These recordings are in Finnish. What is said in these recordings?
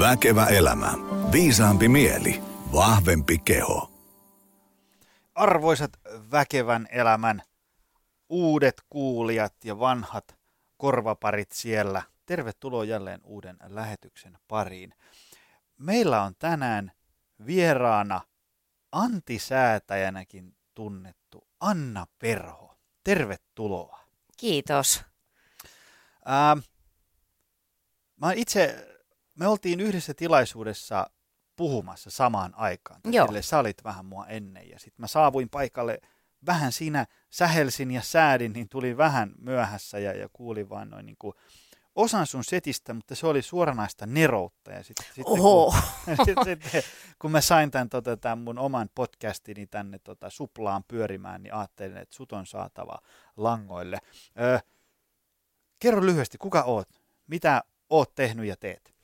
Väkevä elämä. Viisaampi mieli. Vahvempi keho. Arvoisat väkevän elämän uudet kuulijat ja vanhat korvaparit siellä. Tervetuloa jälleen uuden lähetyksen pariin. Meillä on tänään vieraana antisäätäjänäkin tunnettu Anna Perho. Tervetuloa. Kiitos. Ää, mä itse, me oltiin yhdessä tilaisuudessa puhumassa samaan aikaan. Joo. Sille, sä olit vähän mua ennen ja sitten mä saavuin paikalle vähän siinä sähelsin ja säädin, niin tuli vähän myöhässä ja, ja kuulin vaan noin niin kuin osan sun setistä, mutta se oli suoranaista neroutta. Ja sit, sitten Oho. kun, sit, sit, kun mä sain tämän, tota, tämän mun oman podcastini tänne tota, suplaan pyörimään, niin ajattelin, että sut on saatava langoille. Ö, kerro lyhyesti, kuka oot? Mitä oot tehnyt ja teet?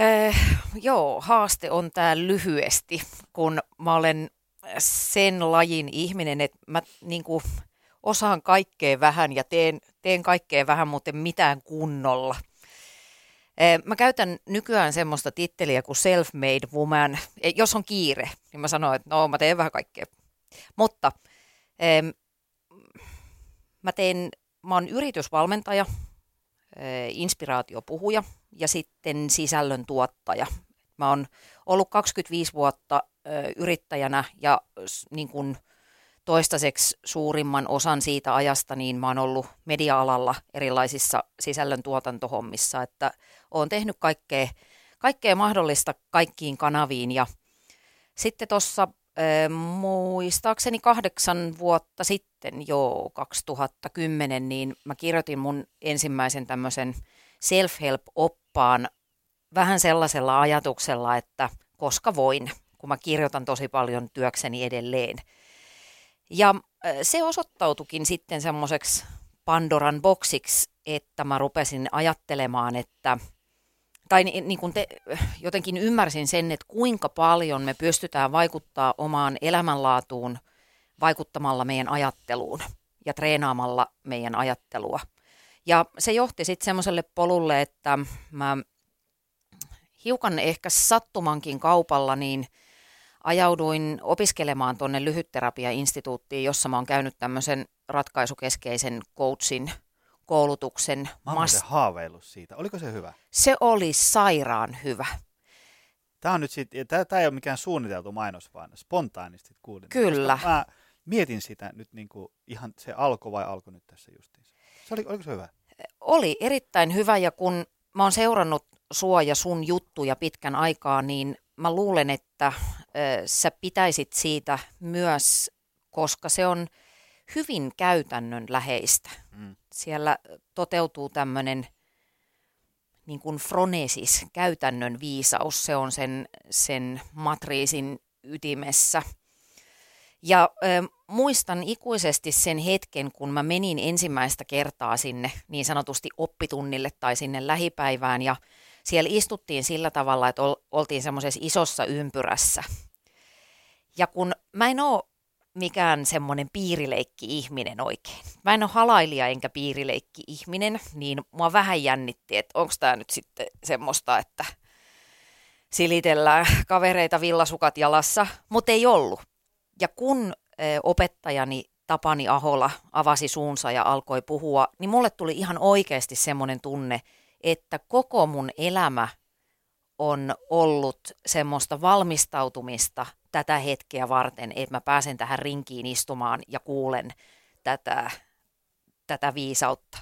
Äh, joo, haaste on tämä lyhyesti, kun mä olen sen lajin ihminen, että mä niinku, osaan kaikkea vähän ja teen, teen kaikkea vähän, mutta mitään kunnolla. Äh, Mä käytän nykyään semmoista titteliä kuin self-made woman. E, Jos on kiire, niin mä sanon, että no mä teen vähän kaikkea. Mutta ähm, mä teen, mä oon yritysvalmentaja, eh, inspiraatiopuhuja ja sitten sisällön tuottaja. Mä oon ollut 25 vuotta eh, yrittäjänä ja niin kun toistaiseksi suurimman osan siitä ajasta niin mä oon ollut media-alalla erilaisissa sisällön tuotantohommissa, että oon tehnyt kaikkea, kaikkea mahdollista kaikkiin kanaviin ja sitten tuossa muistaakseni kahdeksan vuotta sitten, jo 2010, niin mä kirjoitin mun ensimmäisen tämmöisen self-help-oppaan vähän sellaisella ajatuksella, että koska voin, kun mä kirjoitan tosi paljon työkseni edelleen. Ja se osoittautukin sitten semmoiseksi Pandoran boksiksi, että mä rupesin ajattelemaan, että tai ni- niin kuin te, jotenkin ymmärsin sen, että kuinka paljon me pystytään vaikuttaa omaan elämänlaatuun vaikuttamalla meidän ajatteluun ja treenaamalla meidän ajattelua. Ja se johti sitten semmoiselle polulle, että mä hiukan ehkä sattumankin kaupalla niin ajauduin opiskelemaan tuonne lyhytterapiainstituuttiin, jossa mä oon käynyt tämmöisen ratkaisukeskeisen coachin koulutuksen. Mä oon Mas- haaveillut siitä. Oliko se hyvä? se oli sairaan hyvä. Tämä on nyt sit, tää, tää ei ole mikään suunniteltu mainos, vaan spontaanisti kuulin. Kyllä. Mä mietin sitä nyt niin kuin ihan se alko vai alko nyt tässä justiinsa. Se oli, oliko se hyvä? Oli erittäin hyvä ja kun mä oon seurannut sua ja sun juttuja pitkän aikaa, niin mä luulen, että ö, sä pitäisit siitä myös, koska se on hyvin käytännön läheistä. Mm. Siellä toteutuu tämmöinen niin kuin fronesis, käytännön viisaus, se on sen, sen matriisin ytimessä. Ja ö, muistan ikuisesti sen hetken, kun mä menin ensimmäistä kertaa sinne niin sanotusti oppitunnille tai sinne lähipäivään ja siellä istuttiin sillä tavalla, että ol, oltiin semmoisessa isossa ympyrässä. Ja kun mä en ole mikään semmoinen piirileikki-ihminen oikein. Mä en ole halailija enkä piirileikki-ihminen, niin mua vähän jännitti, että onko tämä nyt sitten semmoista, että silitellään kavereita villasukat jalassa, mutta ei ollut. Ja kun opettajani Tapani Ahola avasi suunsa ja alkoi puhua, niin mulle tuli ihan oikeasti semmoinen tunne, että koko mun elämä on ollut semmoista valmistautumista tätä hetkeä varten, että mä pääsen tähän rinkiin istumaan ja kuulen tätä, tätä viisautta.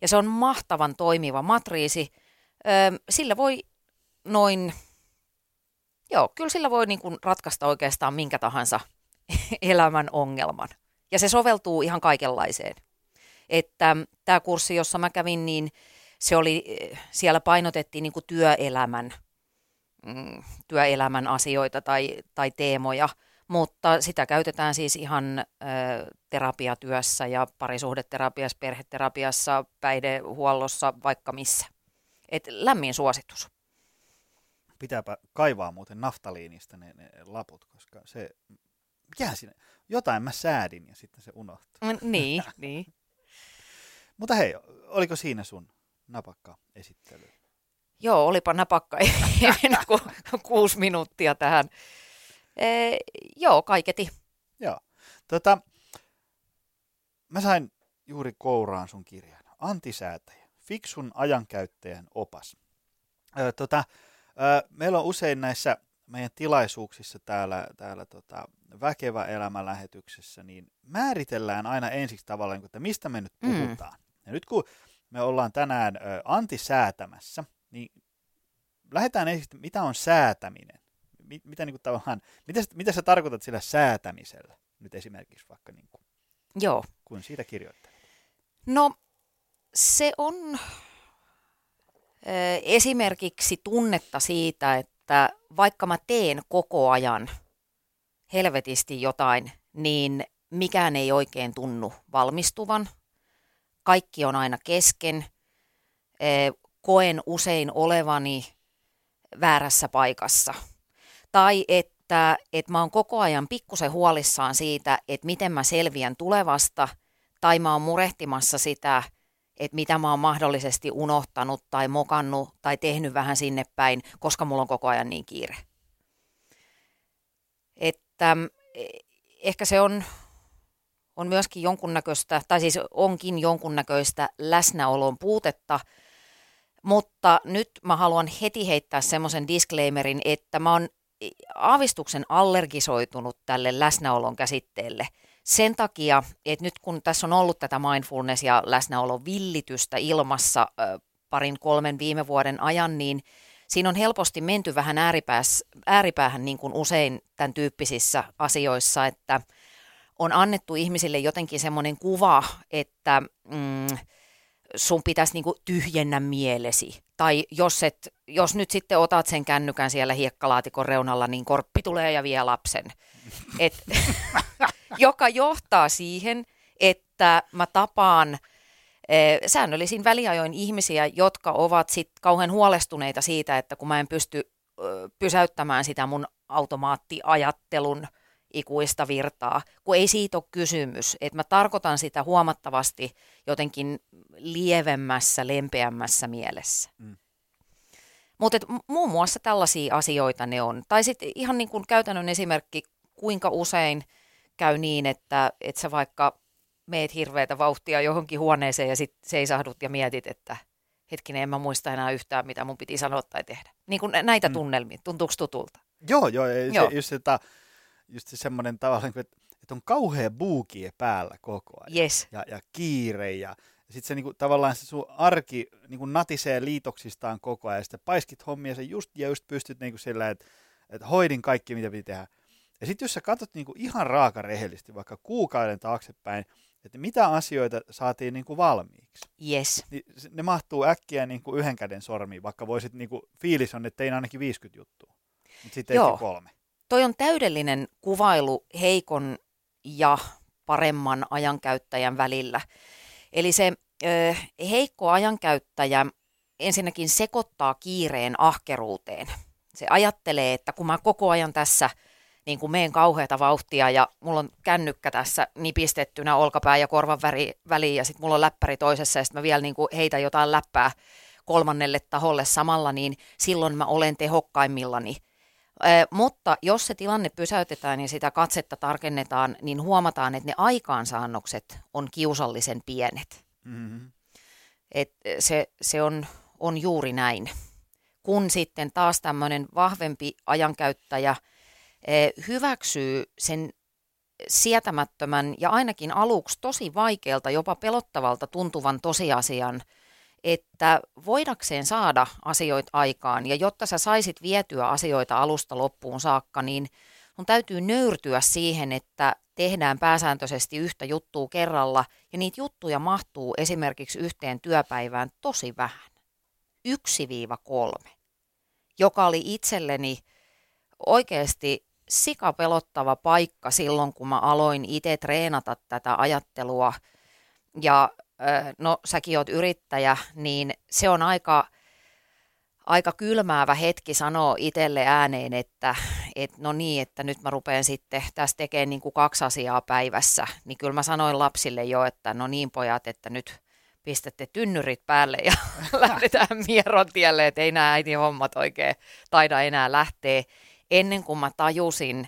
Ja se on mahtavan toimiva matriisi. Sillä voi noin, joo, kyllä sillä voi niin kuin ratkaista oikeastaan minkä tahansa elämän ongelman. Ja se soveltuu ihan kaikenlaiseen. Että tämä kurssi, jossa mä kävin, niin se oli, siellä painotettiin niin kuin työelämän, mm, työelämän asioita tai, tai teemoja, mutta sitä käytetään siis ihan ö, terapiatyössä ja parisuhdeterapiassa, perheterapiassa, päihdehuollossa, vaikka missä. Et lämmin suositus. Pitääpä kaivaa muuten naftaliinista ne, ne laput, koska se, mikä siinä, jotain mä säädin ja sitten se unohtuu. Mm, niin, niin. Mutta hei, oliko siinä sun napakka esittely? Joo, olipa napakka, ei mennä kuin kuusi minuuttia tähän. E, joo, kaiketi. Joo. Tota, mä sain juuri kouraan sun kirjan. Antisäätäjä, fiksun ajankäyttäjän opas. Tota, meillä on usein näissä meidän tilaisuuksissa täällä, täällä tota, Väkevä elämä lähetyksessä, niin määritellään aina ensiksi tavallaan, että mistä me nyt mm. puhutaan. Mm. Ja nyt kun me ollaan tänään ö, antisäätämässä, niin lähdetään ensiksi, mitä on säätäminen? Mitä, niin kuin tavallaan, mitä, mitä sä tarkoitat sillä säätämisellä? Nyt esimerkiksi vaikka, niin kuin, Joo. kun siitä kirjoittaa. No, se on esimerkiksi tunnetta siitä, että vaikka mä teen koko ajan helvetisti jotain, niin mikään ei oikein tunnu valmistuvan. Kaikki on aina kesken. Koen usein olevani väärässä paikassa. Tai että, että mä oon koko ajan pikkusen huolissaan siitä, että miten mä selviän tulevasta, tai mä oon murehtimassa sitä, että mitä mä oon mahdollisesti unohtanut tai mokannut tai tehnyt vähän sinne päin, koska mulla on koko ajan niin kiire. Että ehkä se on, on myöskin jonkunnäköistä, tai siis onkin jonkunnäköistä läsnäolon puutetta, mutta nyt mä haluan heti heittää semmoisen disclaimerin, että mä oon aavistuksen allergisoitunut tälle läsnäolon käsitteelle – sen takia, että nyt kun tässä on ollut tätä mindfulness- ja läsnäolon villitystä ilmassa parin kolmen viime vuoden ajan, niin siinä on helposti menty vähän ääripääs, ääripäähän niin kuin usein tämän tyyppisissä asioissa, että on annettu ihmisille jotenkin semmoinen kuva, että mm, sun pitäisi niin kuin tyhjennä mielesi. Tai jos, et, jos nyt sitten otat sen kännykän siellä hiekkalaatikon reunalla, niin korppi tulee ja vie lapsen. Et, joka johtaa siihen, että mä tapaan eh, säännöllisin väliajoin ihmisiä, jotka ovat sit kauhean huolestuneita siitä, että kun mä en pysty pysäyttämään sitä mun automaattiajattelun ikuista virtaa, kun ei siitä ole kysymys. Että mä tarkoitan sitä huomattavasti jotenkin lievemmässä, lempeämmässä mielessä. Mm. Mutta muun muassa tällaisia asioita ne on. Tai sitten ihan niin kuin käytännön esimerkki, kuinka usein – käy niin, että, että sä vaikka meet hirveätä vauhtia johonkin huoneeseen ja sitten seisahdut ja mietit, että hetkinen, en mä muista enää yhtään, mitä mun piti sanoa tai tehdä. Niin kuin näitä mm. tunnelmia, tuntuuko tutulta? Joo, joo, joo. Se, just, että, just se semmoinen tavallaan, että, että on kauhea buukie päällä koko ajan. Yes. Ja, ja kiire ja, ja sitten se niinku, tavallaan se sun arki niinku natisee liitoksistaan koko ajan. Sitten paiskit hommia sen just ja just pystyt niinku sillä, että, että hoidin kaikki, mitä piti tehdä. Ja sitten jos sä katsot niinku ihan raaka rehellisesti vaikka kuukauden taaksepäin, että mitä asioita saatiin niinku valmiiksi. Yes. Niin ne mahtuu äkkiä niinku yhden käden sormiin, vaikka voisit, niinku, fiilis on, että tein ainakin 50 juttua, mutta sitten ei kolme. Toi on täydellinen kuvailu heikon ja paremman ajankäyttäjän välillä. Eli se ö, heikko ajankäyttäjä ensinnäkin sekoittaa kiireen ahkeruuteen. Se ajattelee, että kun mä koko ajan tässä – niin kuin meen kauheata vauhtia ja mulla on kännykkä tässä nipistettynä olkapää ja korvan väliin ja sitten mulla on läppäri toisessa ja sitten mä vielä niin kuin heitä jotain läppää kolmannelle taholle samalla, niin silloin mä olen tehokkaimmillani. Mutta jos se tilanne pysäytetään ja sitä katsetta tarkennetaan, niin huomataan, että ne aikaansaannokset on kiusallisen pienet. Mm-hmm. Et se se on, on juuri näin. Kun sitten taas tämmöinen vahvempi ajankäyttäjä – Eh, hyväksyy sen sietämättömän ja ainakin aluksi tosi vaikealta, jopa pelottavalta tuntuvan tosiasian, että voidakseen saada asioita aikaan ja jotta sä saisit vietyä asioita alusta loppuun saakka, niin sun täytyy nöyrtyä siihen, että tehdään pääsääntöisesti yhtä juttua kerralla ja niitä juttuja mahtuu esimerkiksi yhteen työpäivään tosi vähän. 1-3, joka oli itselleni oikeasti sikapelottava paikka silloin, kun mä aloin itse treenata tätä ajattelua. Ja no säkin oot yrittäjä, niin se on aika, aika kylmäävä hetki sanoa itselle ääneen, että et no niin, että nyt mä rupean sitten tässä tekemään niin kuin kaksi asiaa päivässä. Niin kyllä mä sanoin lapsille jo, että no niin pojat, että nyt pistätte tynnyrit päälle ja lähdetään Mieron tielle, että ei nämä äiti hommat oikein taida enää lähteä. Ennen kuin mä tajusin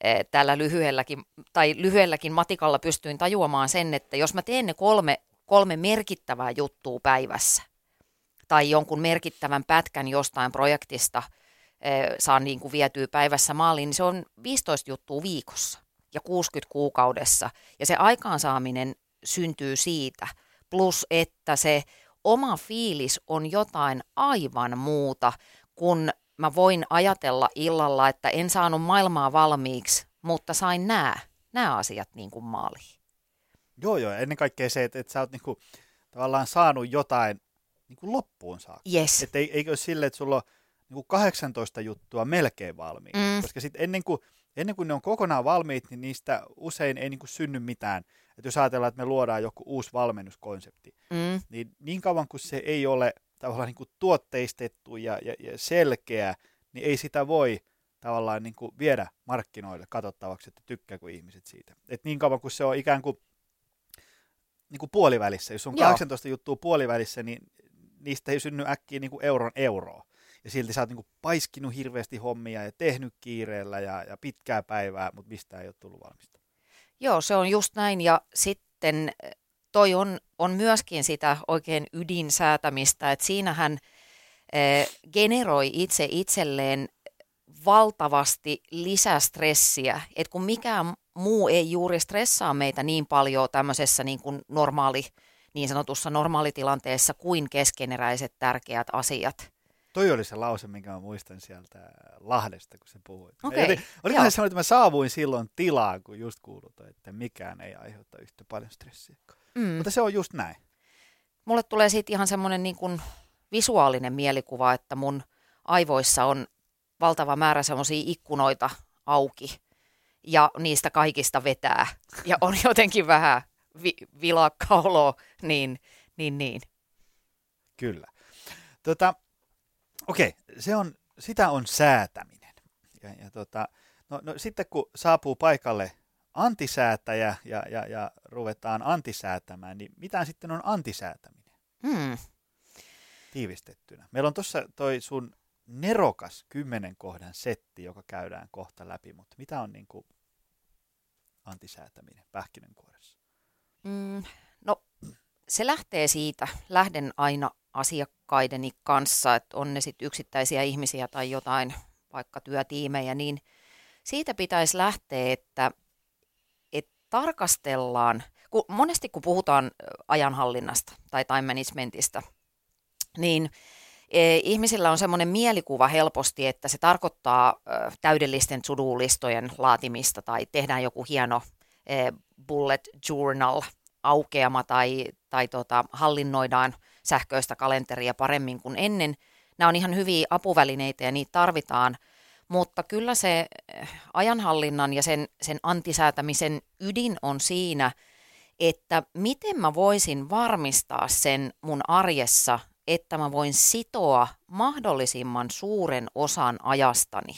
e, tällä lyhyelläkin, tai lyhyelläkin matikalla pystyin tajuamaan sen, että jos mä teen ne kolme, kolme merkittävää juttua päivässä, tai jonkun merkittävän pätkän jostain projektista e, saan niin kuin vietyä päivässä maaliin, niin se on 15 juttua viikossa ja 60 kuukaudessa. Ja se aikaansaaminen syntyy siitä, plus että se oma fiilis on jotain aivan muuta, kun mä voin ajatella illalla, että en saanut maailmaa valmiiksi, mutta sain nämä, nämä asiat niin kuin maaliin. Joo, joo. Ennen kaikkea se, että, että sä oot niin kuin, tavallaan saanut jotain niin kuin loppuun saakka. Yes. Että ei, eikö ole silleen, että sulla on niin kuin 18 juttua melkein valmiina. Mm. Koska sitten ennen kuin, ennen kuin ne on kokonaan valmiit, niin niistä usein ei niin kuin synny mitään. Että jos ajatellaan, että me luodaan joku uusi valmennuskonsepti, mm. niin niin kauan kuin se ei ole tavallaan niin kuin tuotteistettu ja, ja, ja selkeä, niin ei sitä voi tavallaan niin kuin viedä markkinoille katsottavaksi, että tykkääkö ihmiset siitä. Et niin kauan kuin se on ikään kuin, niin kuin puolivälissä, jos on Joo. 18 juttua puolivälissä, niin niistä ei synny äkkiä niin kuin euron euroa. Ja silti sä oot niin kuin paiskinut hirveästi hommia ja tehnyt kiireellä ja, ja pitkää päivää, mutta mistä ei ole tullut valmista. Joo, se on just näin. Ja sitten eh, toi on, on myöskin sitä oikein ydinsäätämistä, että siinähän eh, generoi itse itselleen valtavasti lisästressiä, että kun mikään muu ei juuri stressaa meitä niin paljon tämmöisessä niin kuin normaali, niin sanotussa normaalitilanteessa kuin keskeneräiset tärkeät asiat. Toi oli se lause, minkä mä muistan sieltä Lahdesta, kun se puhui. Okay, Oli, olikohan se että mä saavuin silloin tilaan, kun just kuulut, että mikään ei aiheuta yhtä paljon stressiä. Mm. Mutta se on just näin. Mulle tulee siitä ihan semmoinen niin kuin visuaalinen mielikuva, että mun aivoissa on valtava määrä semmoisia ikkunoita auki ja niistä kaikista vetää ja on jotenkin vähän vi- vilakka olo, niin, niin, niin. Kyllä. Tota, okei, se on, sitä on säätäminen. Ja, ja tota, no, no, sitten kun saapuu paikalle antisäätäjä ja, ja, ja ruvetaan antisäätämään, niin mitä sitten on antisäätäminen? Hmm. Tiivistettynä. Meillä on tuossa toi sun nerokas kymmenen kohdan setti, joka käydään kohta läpi, mutta mitä on niin kuin antisäätäminen pähkinänkuoressa? Mm, no se lähtee siitä, lähden aina asiakkaideni kanssa, että on ne sitten yksittäisiä ihmisiä tai jotain, vaikka työtiimejä, niin siitä pitäisi lähteä, että, että tarkastellaan, kun monesti kun puhutaan ajanhallinnasta tai time managementista, niin ihmisillä on semmoinen mielikuva helposti, että se tarkoittaa täydellisten to-do-listojen laatimista tai tehdään joku hieno e, bullet journal aukeama tai, tai tota, hallinnoidaan sähköistä kalenteria paremmin kuin ennen. Nämä on ihan hyviä apuvälineitä ja niitä tarvitaan, mutta kyllä se eh, ajanhallinnan ja sen, sen antisäätämisen ydin on siinä, että miten mä voisin varmistaa sen mun arjessa, että mä voin sitoa mahdollisimman suuren osan ajastani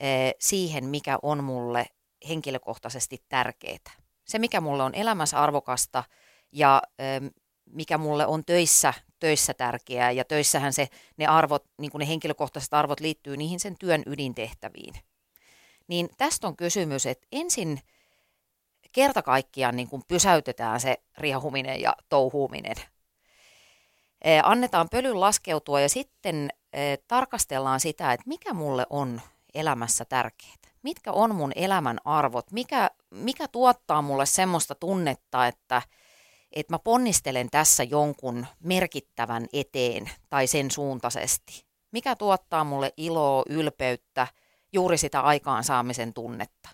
eh, siihen, mikä on mulle henkilökohtaisesti tärkeää. Se, mikä mulle on elämässä arvokasta ja mikä mulle on töissä, töissä tärkeää. Ja töissähän se, ne arvot, niin kuin ne henkilökohtaiset arvot liittyy niihin sen työn ydintehtäviin. Niin tästä on kysymys, että ensin kerta kaikkiaan niin kuin pysäytetään se riehuminen ja touhuuminen. Annetaan pölyn laskeutua ja sitten tarkastellaan sitä, että mikä mulle on elämässä tärkeää. Mitkä on mun elämän arvot? Mikä, mikä tuottaa mulle semmoista tunnetta, että – että mä ponnistelen tässä jonkun merkittävän eteen tai sen suuntaisesti. Mikä tuottaa mulle iloa, ylpeyttä, juuri sitä aikaansaamisen tunnetta.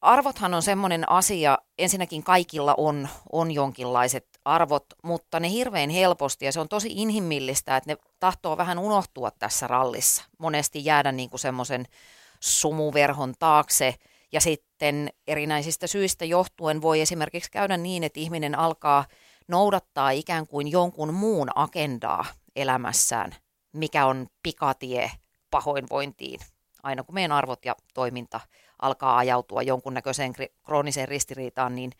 Arvothan on semmoinen asia, ensinnäkin kaikilla on, on jonkinlaiset arvot, mutta ne hirveän helposti, ja se on tosi inhimillistä, että ne tahtoo vähän unohtua tässä rallissa. Monesti jäädä niin kuin semmoisen sumuverhon taakse – ja sitten erinäisistä syistä johtuen voi esimerkiksi käydä niin, että ihminen alkaa noudattaa ikään kuin jonkun muun agendaa elämässään, mikä on pikatie pahoinvointiin. Aina kun meidän arvot ja toiminta alkaa ajautua jonkunnäköiseen krooniseen ristiriitaan, niin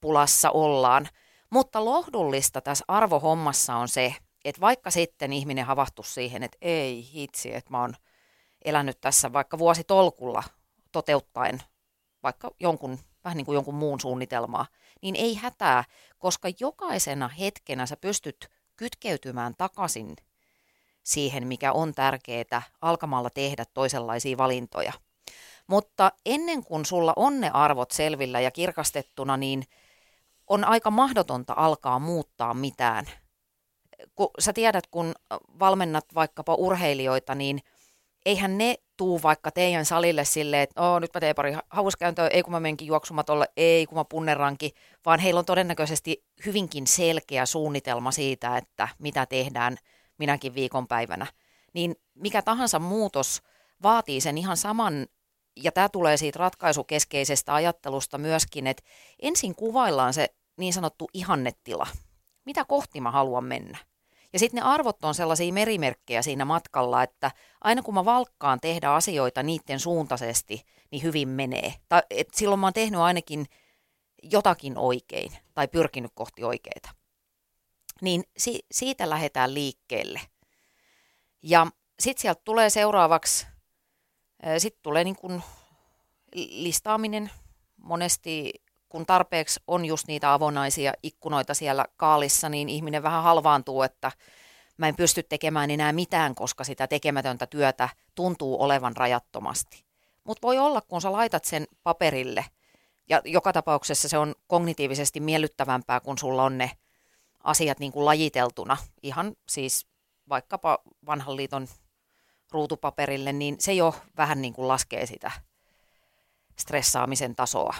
pulassa ollaan. Mutta lohdullista tässä arvohommassa on se, että vaikka sitten ihminen havahtuu siihen, että ei hitsi, että mä oon elänyt tässä vaikka vuositolkulla toteuttaen vaikka jonkun, vähän niin kuin jonkun muun suunnitelmaa, niin ei hätää, koska jokaisena hetkenä sä pystyt kytkeytymään takaisin siihen, mikä on tärkeää, alkamalla tehdä toisenlaisia valintoja. Mutta ennen kuin sulla on ne arvot selvillä ja kirkastettuna, niin on aika mahdotonta alkaa muuttaa mitään. Kun sä tiedät, kun valmennat vaikkapa urheilijoita, niin eihän ne tuu vaikka teidän salille silleen, että oh, nyt mä teen pari hauskäyntöä, ei kun mä menkin juoksumatolle, ei kun mä punnerankin, vaan heillä on todennäköisesti hyvinkin selkeä suunnitelma siitä, että mitä tehdään minäkin viikonpäivänä. Niin mikä tahansa muutos vaatii sen ihan saman ja tämä tulee siitä ratkaisukeskeisestä ajattelusta myöskin, että ensin kuvaillaan se niin sanottu ihannetila. Mitä kohti mä haluan mennä? Ja sitten ne arvot on sellaisia merimerkkejä siinä matkalla, että aina kun mä valkkaan tehdä asioita niiden suuntaisesti, niin hyvin menee. Tai et silloin mä oon tehnyt ainakin jotakin oikein tai pyrkinyt kohti oikeita. Niin si- siitä lähdetään liikkeelle. Ja sitten sieltä tulee seuraavaksi sitten tulee niin kuin listaaminen monesti, kun tarpeeksi on just niitä avonaisia ikkunoita siellä kaalissa, niin ihminen vähän halvaantuu, että mä en pysty tekemään enää mitään, koska sitä tekemätöntä työtä tuntuu olevan rajattomasti. Mutta voi olla, kun sä laitat sen paperille, ja joka tapauksessa se on kognitiivisesti miellyttävämpää, kun sulla on ne asiat niin kuin lajiteltuna, ihan siis vaikkapa vanhan liiton ruutupaperille, niin se jo vähän niin kuin laskee sitä stressaamisen tasoa.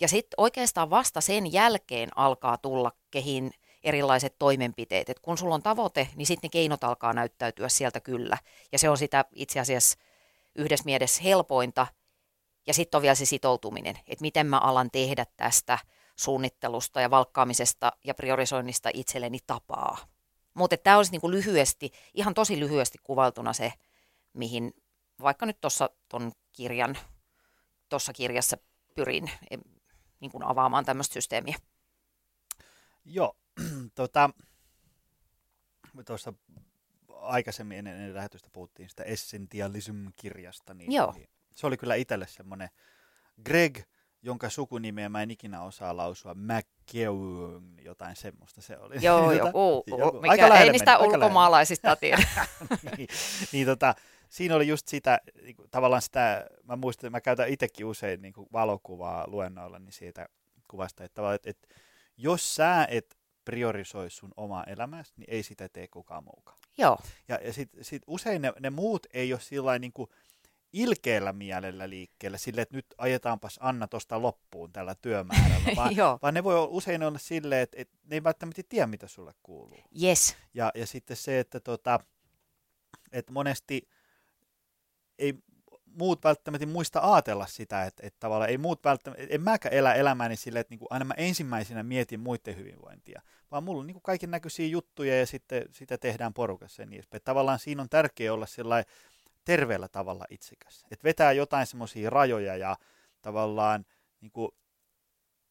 Ja sitten oikeastaan vasta sen jälkeen alkaa tulla kehin erilaiset toimenpiteet. Et kun sulla on tavoite, niin sitten ne keinot alkaa näyttäytyä sieltä kyllä. Ja se on sitä itse asiassa yhdessä mielessä helpointa. Ja sitten on vielä se sitoutuminen, että miten mä alan tehdä tästä suunnittelusta ja valkkaamisesta ja priorisoinnista itselleni tapaa. Mutta tämä olisi niinku lyhyesti, ihan tosi lyhyesti kuvailtuna se, mihin vaikka nyt tuossa tuon kirjan, tuossa kirjassa pyrin niin kuin avaamaan tämmöistä systeemiä. Joo, tota, tuossa aikaisemmin ennen, ennen lähetystä puhuttiin sitä Essentialism-kirjasta, niin, Joo. niin se oli kyllä itselle semmoinen Greg, jonka sukunimeä mä en ikinä osaa lausua, McKeown, jotain semmoista se oli. Joo, Niin joku, joku- mikä, aika ei niistä meni, ulkomaalaisista tiedä. niin, niin tota, siinä oli just sitä, niin kuin tavallaan sitä, mä muistan, mä käytän itsekin usein niin kuin valokuvaa luennoilla, niin siitä kuvasta, että, että, että jos sä et priorisoi sun omaa elämäsi, niin ei sitä tee kukaan muukaan. Joo, Ja, ja sit, sit usein ne, ne muut ei ole sillä niin kuin ilkeällä mielellä liikkeellä, sille, että nyt ajetaanpas Anna tuosta loppuun tällä työmäärällä, vaan, vaan ne voi usein olla silleen, että, että ne ei välttämättä tiedä, mitä sulle kuuluu. yes, Ja, ja sitten se, että, tota, että monesti ei muut välttämättä muista ajatella sitä, että, että tavallaan ei muut välttämättä, en mäkään elä elämääni silleen, että niin kuin aina mä ensimmäisenä mietin muiden hyvinvointia, vaan mulla on niin kuin kaiken näköisiä juttuja ja sitten sitä tehdään porukassa ja niin edespäin. Tavallaan siinä on tärkeää olla sellainen terveellä tavalla itsekäs, että vetää jotain semmoisia rajoja ja tavallaan niin kuin,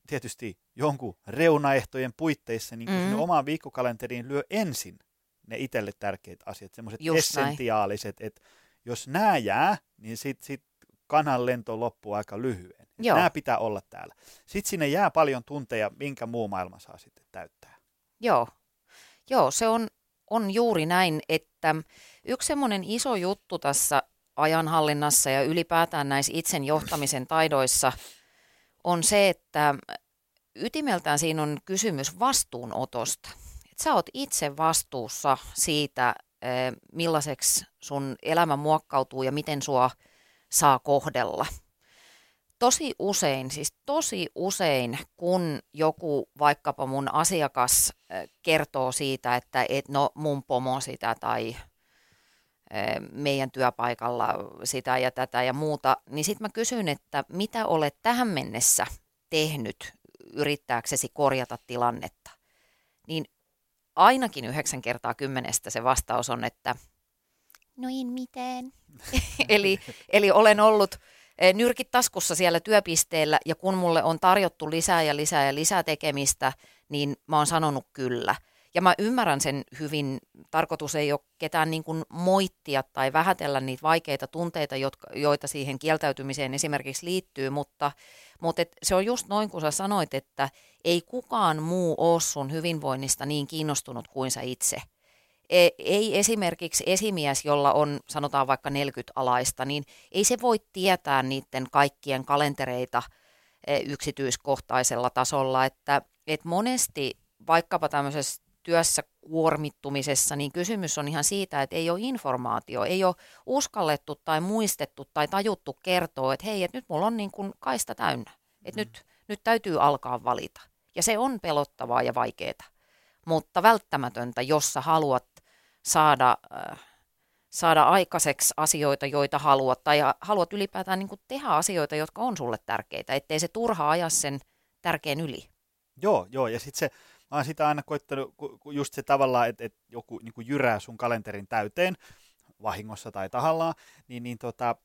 tietysti jonkun reunaehtojen puitteissa niin kuin Mm. sinne omaan viikkokalenteriin lyö ensin ne itselle tärkeät asiat, semmoiset essentiaaliset, että jos nämä jää, niin sitten sit kanan lento loppuu aika lyhyen. Joo. Nämä pitää olla täällä. Sitten sinne jää paljon tunteja, minkä muu maailma saa sitten täyttää. joo. Joo, se on, on juuri näin, että yksi semmoinen iso juttu tässä ajanhallinnassa ja ylipäätään näissä itsen johtamisen taidoissa on se, että ytimeltään siinä on kysymys vastuunotosta. Et sä oot itse vastuussa siitä, millaiseksi sun elämä muokkautuu ja miten sua saa kohdella. Tosi usein, siis tosi usein, kun joku vaikkapa mun asiakas kertoo siitä, että et no mun pomo sitä tai meidän työpaikalla sitä ja tätä ja muuta, niin sitten mä kysyn, että mitä olet tähän mennessä tehnyt yrittääksesi korjata tilannetta, niin ainakin yhdeksän kertaa kymmenestä se vastaus on, että no en mitään. eli, eli olen ollut eh, nyrkit taskussa siellä työpisteellä ja kun mulle on tarjottu lisää ja lisää ja lisää tekemistä, niin mä oon sanonut kyllä. Ja mä ymmärrän sen hyvin, tarkoitus ei ole ketään niin kuin moittia tai vähätellä niitä vaikeita tunteita, jotka, joita siihen kieltäytymiseen esimerkiksi liittyy, mutta, mutta et se on just noin kuin sä sanoit, että ei kukaan muu ole sun hyvinvoinnista niin kiinnostunut kuin sä itse. E, ei esimerkiksi esimies, jolla on sanotaan vaikka 40 alaista, niin ei se voi tietää niiden kaikkien kalentereita e, yksityiskohtaisella tasolla, että et monesti vaikkapa tämmöisessä työssä kuormittumisessa, niin kysymys on ihan siitä, että ei ole informaatio, ei ole uskallettu tai muistettu tai tajuttu kertoa, että hei, että nyt mulla on niin kuin kaista täynnä, että mm. nyt, nyt täytyy alkaa valita. Ja se on pelottavaa ja vaikeaa, mutta välttämätöntä, jos sä haluat saada, äh, saada aikaiseksi asioita, joita haluat, tai haluat ylipäätään niin kuin tehdä asioita, jotka on sulle tärkeitä, ettei se turha aja sen tärkeän yli. Joo, joo, ja sitten se, mä oon sitä aina koittanut, just se tavallaan, että, että joku niin kuin jyrää sun kalenterin täyteen, vahingossa tai tahallaan, niin, niin tota,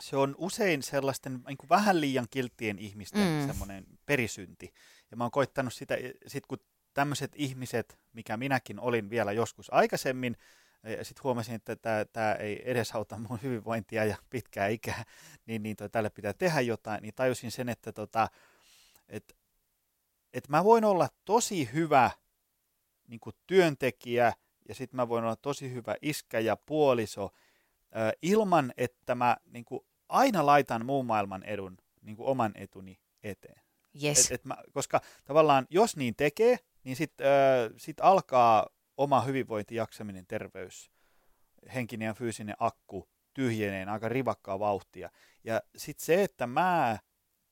se on usein sellaisten niin kuin vähän liian kilttien ihmisten mm. semmoinen perisynti. Ja mä oon koittanut sitä, sit kun tämmöiset ihmiset, mikä minäkin olin vielä joskus aikaisemmin, ja sitten huomasin, että tämä ei edesauta mun hyvinvointia ja pitkää ikää, niin, niin toi, tälle pitää tehdä jotain, niin tajusin sen, että tota, et, et mä voin olla tosi hyvä niin työntekijä, ja sitten mä voin olla tosi hyvä iskä ja puoliso, ilman että mä niin aina laitan muun maailman edun niin oman etuni eteen. Yes. Et, et mä, koska tavallaan jos niin tekee, niin sitten äh, sit alkaa oma hyvinvointi, jaksaminen, terveys, henkinen ja fyysinen akku tyhjeneen aika rivakkaa vauhtia. Ja sitten se, että mä,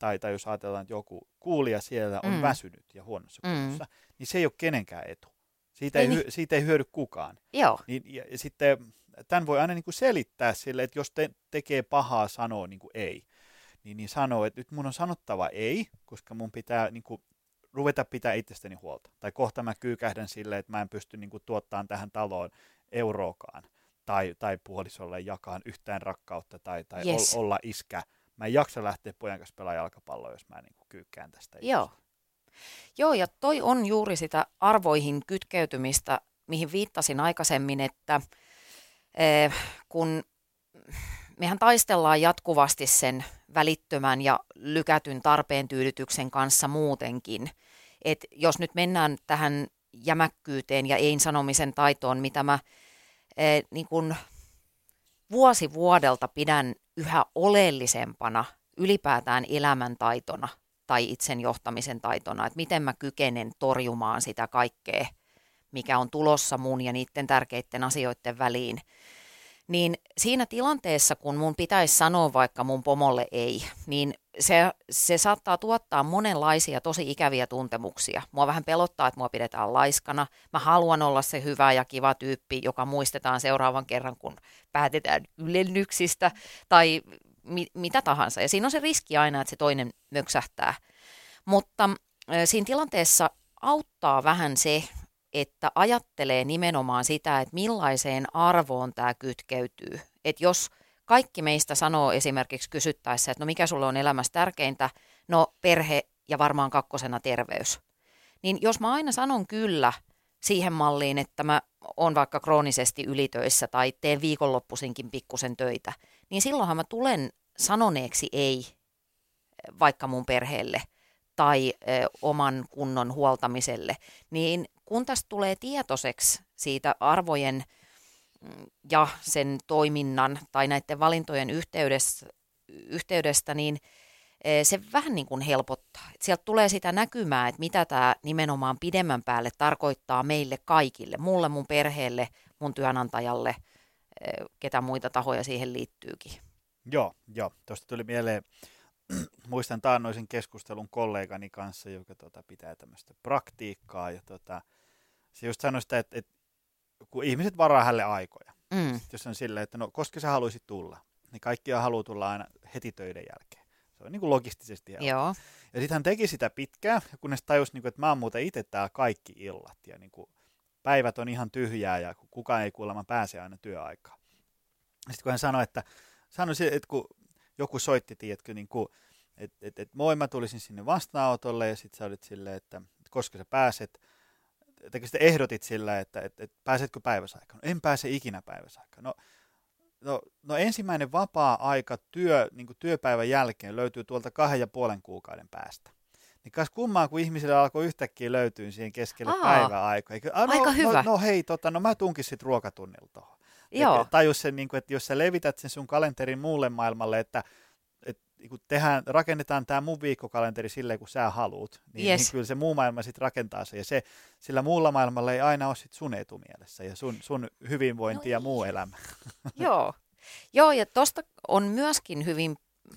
tai, tai jos ajatellaan, että joku kuulija siellä on mm. väsynyt ja huonossa mm. kunnossa, niin se ei ole kenenkään etu. Siitä ei, ei, niin. siitä ei hyödy kukaan. Joo. Niin, ja, ja sitten tämän voi aina niin kuin selittää sille, että jos te, tekee pahaa, sanoo niin kuin ei. Niin, niin sanoo, että nyt mun on sanottava ei, koska mun pitää niin kuin ruveta pitää itsestäni huolta. Tai kohta mä kyykähdän silleen, että mä en pysty niin kuin, tuottamaan tähän taloon euroakaan. Tai, tai puolisolle jakaan yhtään rakkautta tai, tai yes. olla iskä. Mä en jaksa lähteä pojan kanssa pelaamaan jalkapalloa, jos mä niin kuin, kyykkään tästä. Joo. Joo, ja toi on juuri sitä arvoihin kytkeytymistä, mihin viittasin aikaisemmin, että eh, kun mehän taistellaan jatkuvasti sen välittömän ja lykätyn tarpeen tyydytyksen kanssa muutenkin. Et jos nyt mennään tähän jämäkkyyteen ja ei-sanomisen taitoon, mitä mä eh, niin kun vuosi vuodelta pidän yhä oleellisempana ylipäätään elämäntaitona tai itsen johtamisen taitona, että miten mä kykenen torjumaan sitä kaikkea, mikä on tulossa mun ja niiden tärkeiden asioiden väliin – niin siinä tilanteessa, kun mun pitäisi sanoa vaikka mun pomolle ei, niin se, se saattaa tuottaa monenlaisia tosi ikäviä tuntemuksia. Mua vähän pelottaa, että mua pidetään laiskana. Mä haluan olla se hyvä ja kiva tyyppi, joka muistetaan seuraavan kerran, kun päätetään ylennyksistä tai mi- mitä tahansa. Ja siinä on se riski aina, että se toinen möksähtää. Mutta siinä tilanteessa auttaa vähän se, että ajattelee nimenomaan sitä, että millaiseen arvoon tämä kytkeytyy. Että jos kaikki meistä sanoo esimerkiksi kysyttäessä, että no mikä sulle on elämässä tärkeintä, no perhe ja varmaan kakkosena terveys. Niin jos mä aina sanon kyllä siihen malliin, että mä oon vaikka kroonisesti ylitöissä tai teen viikonloppuisinkin pikkusen töitä, niin silloinhan mä tulen sanoneeksi ei vaikka mun perheelle tai ö, oman kunnon huoltamiselle, niin kun tästä tulee tietoiseksi siitä arvojen mm, ja sen toiminnan tai näiden valintojen yhteydessä, yhteydestä, niin e, se vähän niin kuin helpottaa. Sieltä tulee sitä näkymää, että mitä tämä nimenomaan pidemmän päälle tarkoittaa meille kaikille, mulle, mun perheelle, mun työnantajalle, e, ketä muita tahoja siihen liittyykin. Joo, joo. Tuosta tuli mieleen, muistan taannoisen keskustelun kollegani kanssa, joka tota, pitää tämmöistä praktiikkaa ja tota, se just sanoi sitä, että, että kun ihmiset varaa hänelle aikoja, mm. jos on silleen, että no koska sä haluaisit tulla, niin kaikki haluaa tulla aina heti töiden jälkeen. Se on niin kuin logistisesti helppo. Joo. Ja sitten hän teki sitä pitkään, kunnes tajusi, niin kuin, että mä oon muuten itse täällä kaikki illat. Ja niin kuin, päivät on ihan tyhjää ja kukaan ei kuulemma pääse aina työaikaan. Sitten kun hän sanoi, että, sanoi, että kun joku soitti, tiedätkö, niin kuin, että et, et, moi mä tulisin sinne vastaanotolle ja sitten sä olit silleen, että koska sä pääset, että sitten ehdotit sillä, että, että, että pääsetkö päiväsaikaan. No, en pääse ikinä päiväsaikaan. No, no, no ensimmäinen vapaa-aika työ, niin työpäivän jälkeen löytyy tuolta kahden ja puolen kuukauden päästä. Niin kas kummaa, kun ihmisille alkoi yhtäkkiä löytyä siihen keskelle Aa, päiväaikaa. Ah, no, Aika no, hyvä. No, no hei, tota, no mä tunkin sitten ruokatunnilla tuohon. Joo. Tajus sen, niin kuin, että jos sä levität sen sun kalenterin muulle maailmalle, että niin tehdään, rakennetaan tämä mun viikkokalenteri silleen, kun sä haluut, niin, yes. niin kyllä se muu maailma sitten rakentaa se. Ja se, sillä muulla maailmalla ei aina ole sit sun etumielessä ja sun, sun hyvinvointi no, ja muu elämä. Joo. Joo, ja tuosta on myöskin hyvin,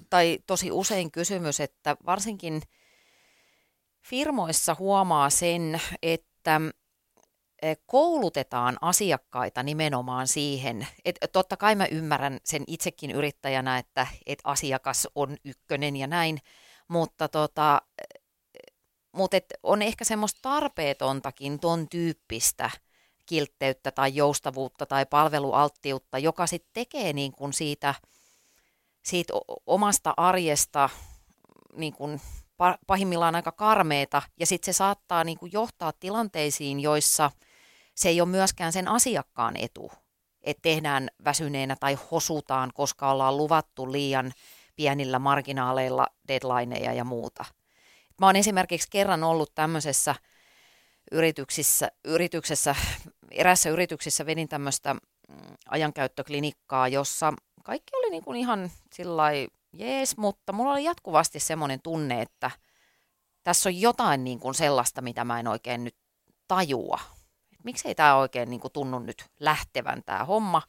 tai tosi usein kysymys, että varsinkin firmoissa huomaa sen, että koulutetaan asiakkaita nimenomaan siihen, että totta kai mä ymmärrän sen itsekin yrittäjänä, että, että asiakas on ykkönen ja näin, mutta tota, mutta et on ehkä semmoista tarpeetontakin ton tyyppistä kiltteyttä tai joustavuutta tai palvelualttiutta, joka sitten tekee niin kuin siitä, siitä omasta arjesta niin kuin pahimmillaan aika karmeeta ja sitten se saattaa niin kuin johtaa tilanteisiin, joissa – se ei ole myöskään sen asiakkaan etu, että tehdään väsyneenä tai hosutaan, koska ollaan luvattu liian pienillä marginaaleilla deadlineja ja muuta. Mä oon esimerkiksi kerran ollut tämmöisessä yrityksissä, yrityksessä, erässä yrityksissä vedin tämmöistä mm, ajankäyttöklinikkaa, jossa kaikki oli niin kuin ihan sillä jees, mutta mulla oli jatkuvasti semmoinen tunne, että tässä on jotain niin kuin sellaista, mitä mä en oikein nyt tajua miksei tämä oikein niin kuin tunnu nyt lähtevän tämä homma.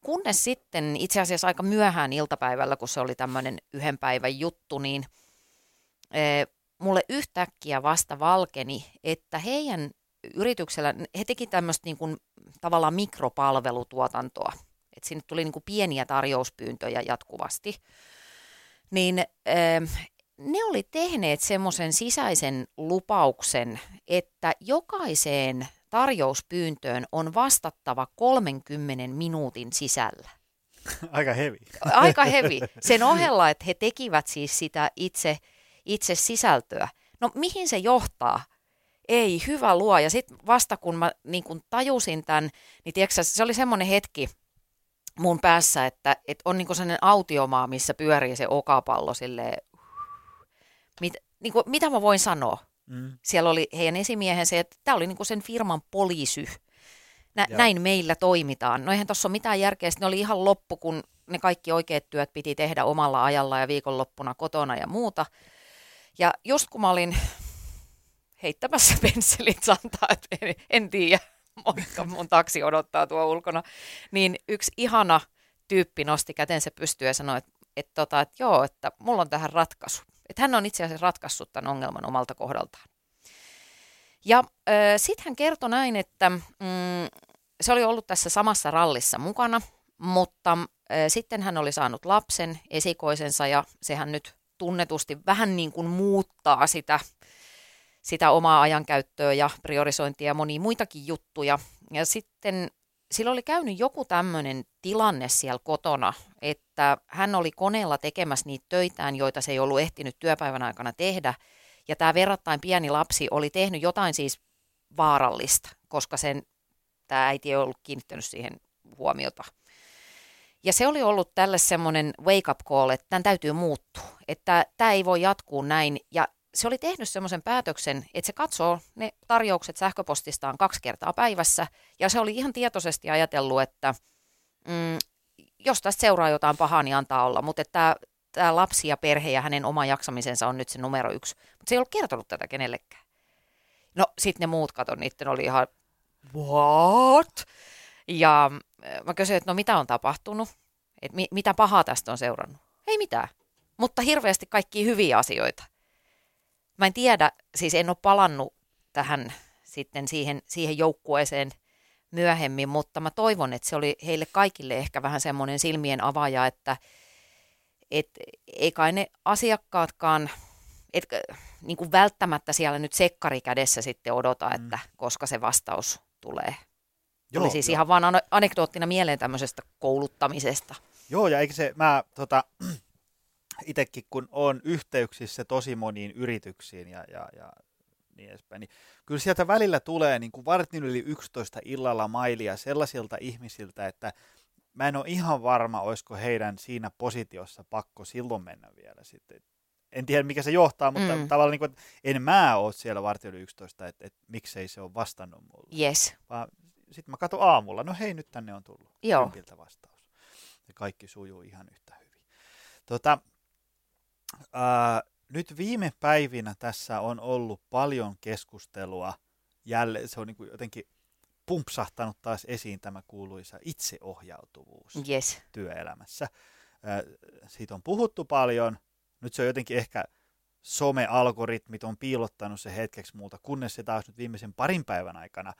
Kunnes sitten itse asiassa aika myöhään iltapäivällä, kun se oli tämmöinen yhden päivän juttu, niin e, mulle yhtäkkiä vasta valkeni, että heidän yrityksellä, he teki tämmöistä niin kuin, tavallaan mikropalvelutuotantoa. Että sinne tuli niin kuin pieniä tarjouspyyntöjä jatkuvasti. Niin e, ne oli tehneet semmoisen sisäisen lupauksen, että jokaiseen tarjouspyyntöön on vastattava 30 minuutin sisällä. Aika hevi. Aika hevi. Sen ohella, että he tekivät siis sitä itse, itse sisältöä. No mihin se johtaa? Ei, hyvä luo. Ja sitten vasta kun mä niin kun tajusin tämän, niin tiedätkö, se oli semmoinen hetki mun päässä, että, että on niin sellainen autiomaa, missä pyörii se okapallo silleen, mit, niin kuin, mitä mä voin sanoa? Mm. Siellä oli heidän esimiehensä, että tämä oli niinku sen firman poliisy. Nä, näin meillä toimitaan. No eihän tuossa ole mitään järkeä. Sitten ne oli ihan loppu, kun ne kaikki oikeat työt piti tehdä omalla ajalla ja viikonloppuna kotona ja muuta. Ja just kun mä olin heittämässä pensselit santaa, että en, en tiedä, moikka, mun taksi odottaa tuo ulkona, niin yksi ihana tyyppi nosti kätensä pystyyn ja sanoi, että, että, tota, että joo, että mulla on tähän ratkaisu. Että hän on itse asiassa ratkaissut tämän ongelman omalta kohdaltaan. Ja äh, sitten hän kertoi näin, että mm, se oli ollut tässä samassa rallissa mukana, mutta äh, sitten hän oli saanut lapsen, esikoisensa, ja sehän nyt tunnetusti vähän niin kuin muuttaa sitä, sitä omaa ajankäyttöä ja priorisointia ja monia muitakin juttuja. Ja sitten sillä oli käynyt joku tämmöinen tilanne siellä kotona, että hän oli koneella tekemässä niitä töitään, joita se ei ollut ehtinyt työpäivän aikana tehdä. Ja tämä verrattain pieni lapsi oli tehnyt jotain siis vaarallista, koska sen, tämä äiti ei ollut kiinnittänyt siihen huomiota. Ja se oli ollut tälle semmoinen wake up call, että tämän täytyy muuttua, että tämä ei voi jatkuu näin. Ja se oli tehnyt semmoisen päätöksen, että se katsoo ne tarjoukset sähköpostistaan kaksi kertaa päivässä, ja se oli ihan tietoisesti ajatellut, että mm, jos tästä seuraa jotain pahaa, niin antaa olla, mutta että tämä lapsi ja perhe ja hänen oma jaksamisensa on nyt se numero yksi. Mutta se ei ollut kertonut tätä kenellekään. No sitten ne muut katon, niiden oli ihan, what? Ja äh, mä kysyin, että no mitä on tapahtunut? Et mi- mitä pahaa tästä on seurannut? Ei mitään, mutta hirveästi kaikki hyviä asioita. Mä en tiedä, siis en ole palannut tähän sitten siihen, siihen joukkueeseen myöhemmin, mutta mä toivon, että se oli heille kaikille ehkä vähän semmoinen silmien avaaja, että et, ei kai ne asiakkaatkaan, et, niin kuin välttämättä siellä nyt sekkari kädessä sitten odota, mm. että koska se vastaus tulee. Joo, oli siis jo. ihan vaan anekdoottina mieleen tämmöisestä kouluttamisesta. Joo, ja eikö se, mä tota, itsekin kun on yhteyksissä tosi moniin yrityksiin ja, ja, ja niin edespäin. Niin kyllä sieltä välillä tulee niin kuin vartin yli 11 illalla mailia sellaisilta ihmisiltä, että mä en ole ihan varma, olisiko heidän siinä positiossa pakko silloin mennä vielä sitten. En tiedä, mikä se johtaa, mutta mm. tavallaan niin kuin, että en mä ole siellä vartin yli 11, että, että miksei se ole vastannut mulle. Yes. Sitten mä katson aamulla, no hei, nyt tänne on tullut. Joo. vastaus. Ja kaikki sujuu ihan yhtä hyvin. Tota, ää, nyt viime päivinä tässä on ollut paljon keskustelua. Jälleen se on niin kuin jotenkin pumpsahtanut taas esiin tämä kuuluisa itseohjautuvuus yes. työelämässä. Ää, siitä on puhuttu paljon. Nyt se on jotenkin ehkä some-algoritmit on piilottanut se hetkeksi muuta, kunnes se taas nyt viimeisen parin päivän aikana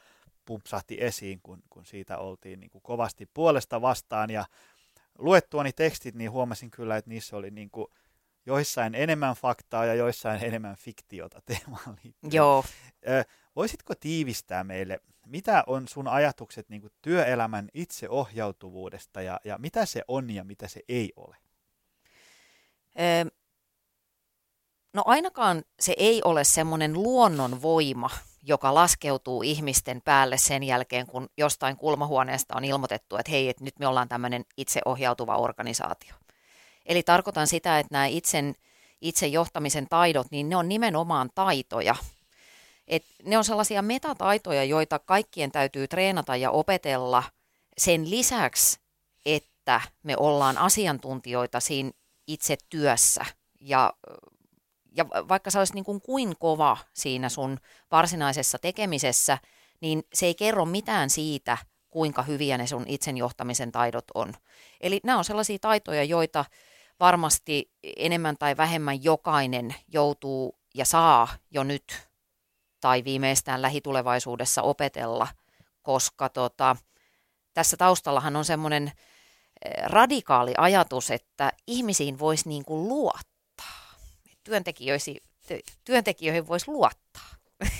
pumpsahti esiin, kun, kun siitä oltiin niin kuin kovasti puolesta vastaan. Ja luettuani tekstit, niin huomasin kyllä, että niissä oli niin kuin joissain enemmän faktaa ja joissain enemmän fiktiota teemaan liittyen. Joo. Voisitko tiivistää meille, mitä on sun ajatukset niin kuin työelämän itseohjautuvuudesta ja, ja mitä se on ja mitä se ei ole? no ainakaan se ei ole semmoinen luonnonvoima, joka laskeutuu ihmisten päälle sen jälkeen, kun jostain kulmahuoneesta on ilmoitettu, että hei, että nyt me ollaan tämmöinen itseohjautuva organisaatio. Eli tarkoitan sitä, että nämä itsen, itse johtamisen taidot, niin ne on nimenomaan taitoja. Et ne on sellaisia metataitoja, joita kaikkien täytyy treenata ja opetella sen lisäksi, että me ollaan asiantuntijoita siinä itse työssä ja ja vaikka sä olisit niin kuin, kuin kova siinä sun varsinaisessa tekemisessä, niin se ei kerro mitään siitä, kuinka hyviä ne sun itsenjohtamisen taidot on. Eli nämä on sellaisia taitoja, joita varmasti enemmän tai vähemmän jokainen joutuu ja saa jo nyt tai viimeistään lähitulevaisuudessa opetella, koska tota, tässä taustallahan on semmoinen eh, radikaali ajatus, että ihmisiin voisi niin kuin luottaa työntekijöihin, työntekijöihin voisi luottaa.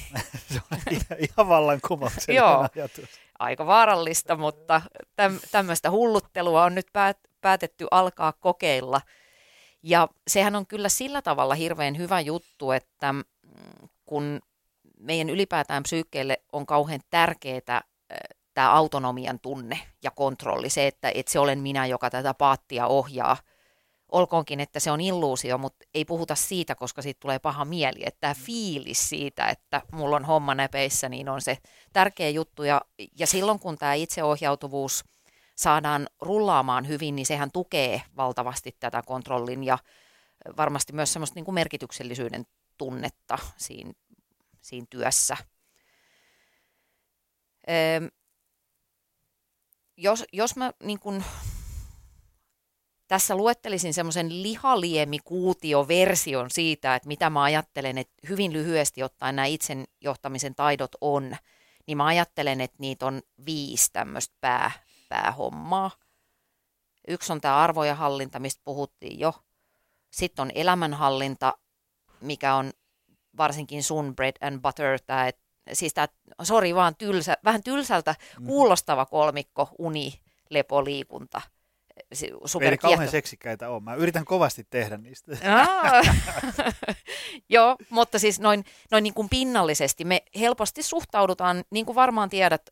Se on ihan vallankumouksellinen ajatus. aika vaarallista, mutta täm, tämmöistä hulluttelua on nyt päät, päätetty alkaa kokeilla. Ja sehän on kyllä sillä tavalla hirveän hyvä juttu, että mm, kun meidän ylipäätään psyykkeelle on kauhean tärkeää tämä autonomian tunne ja kontrolli, se, että, että se olen minä, joka tätä paattia ohjaa – olkoonkin, että se on illuusio, mutta ei puhuta siitä, koska siitä tulee paha mieli. Että tämä fiilis siitä, että mulla on homma näpeissä, niin on se tärkeä juttu. Ja, ja silloin kun tämä itseohjautuvuus saadaan rullaamaan hyvin, niin sehän tukee valtavasti tätä kontrollin ja varmasti myös semmoista niin kuin merkityksellisyyden tunnetta siinä, siinä työssä. Öö, jos, jos mä niin kuin tässä luettelisin semmoisen lihaliemikuutioversion siitä, että mitä mä ajattelen, että hyvin lyhyesti ottaen nämä itsen johtamisen taidot on, niin mä ajattelen, että niitä on viisi tämmöistä pää, päähommaa. Yksi on tämä arvojen hallinta, mistä puhuttiin jo. Sitten on elämänhallinta, mikä on varsinkin sun bread and butter, tämä, et, siis tämä, sori vaan tylsä, vähän tylsältä mm. kuulostava kolmikko, uni, lepo, liikunta – super Ei kauhean seksikkäitä ole. Mä yritän kovasti tehdä niistä. Joo, mutta siis noin, noin niin kuin pinnallisesti me helposti suhtaudutaan, niin kuin varmaan tiedät,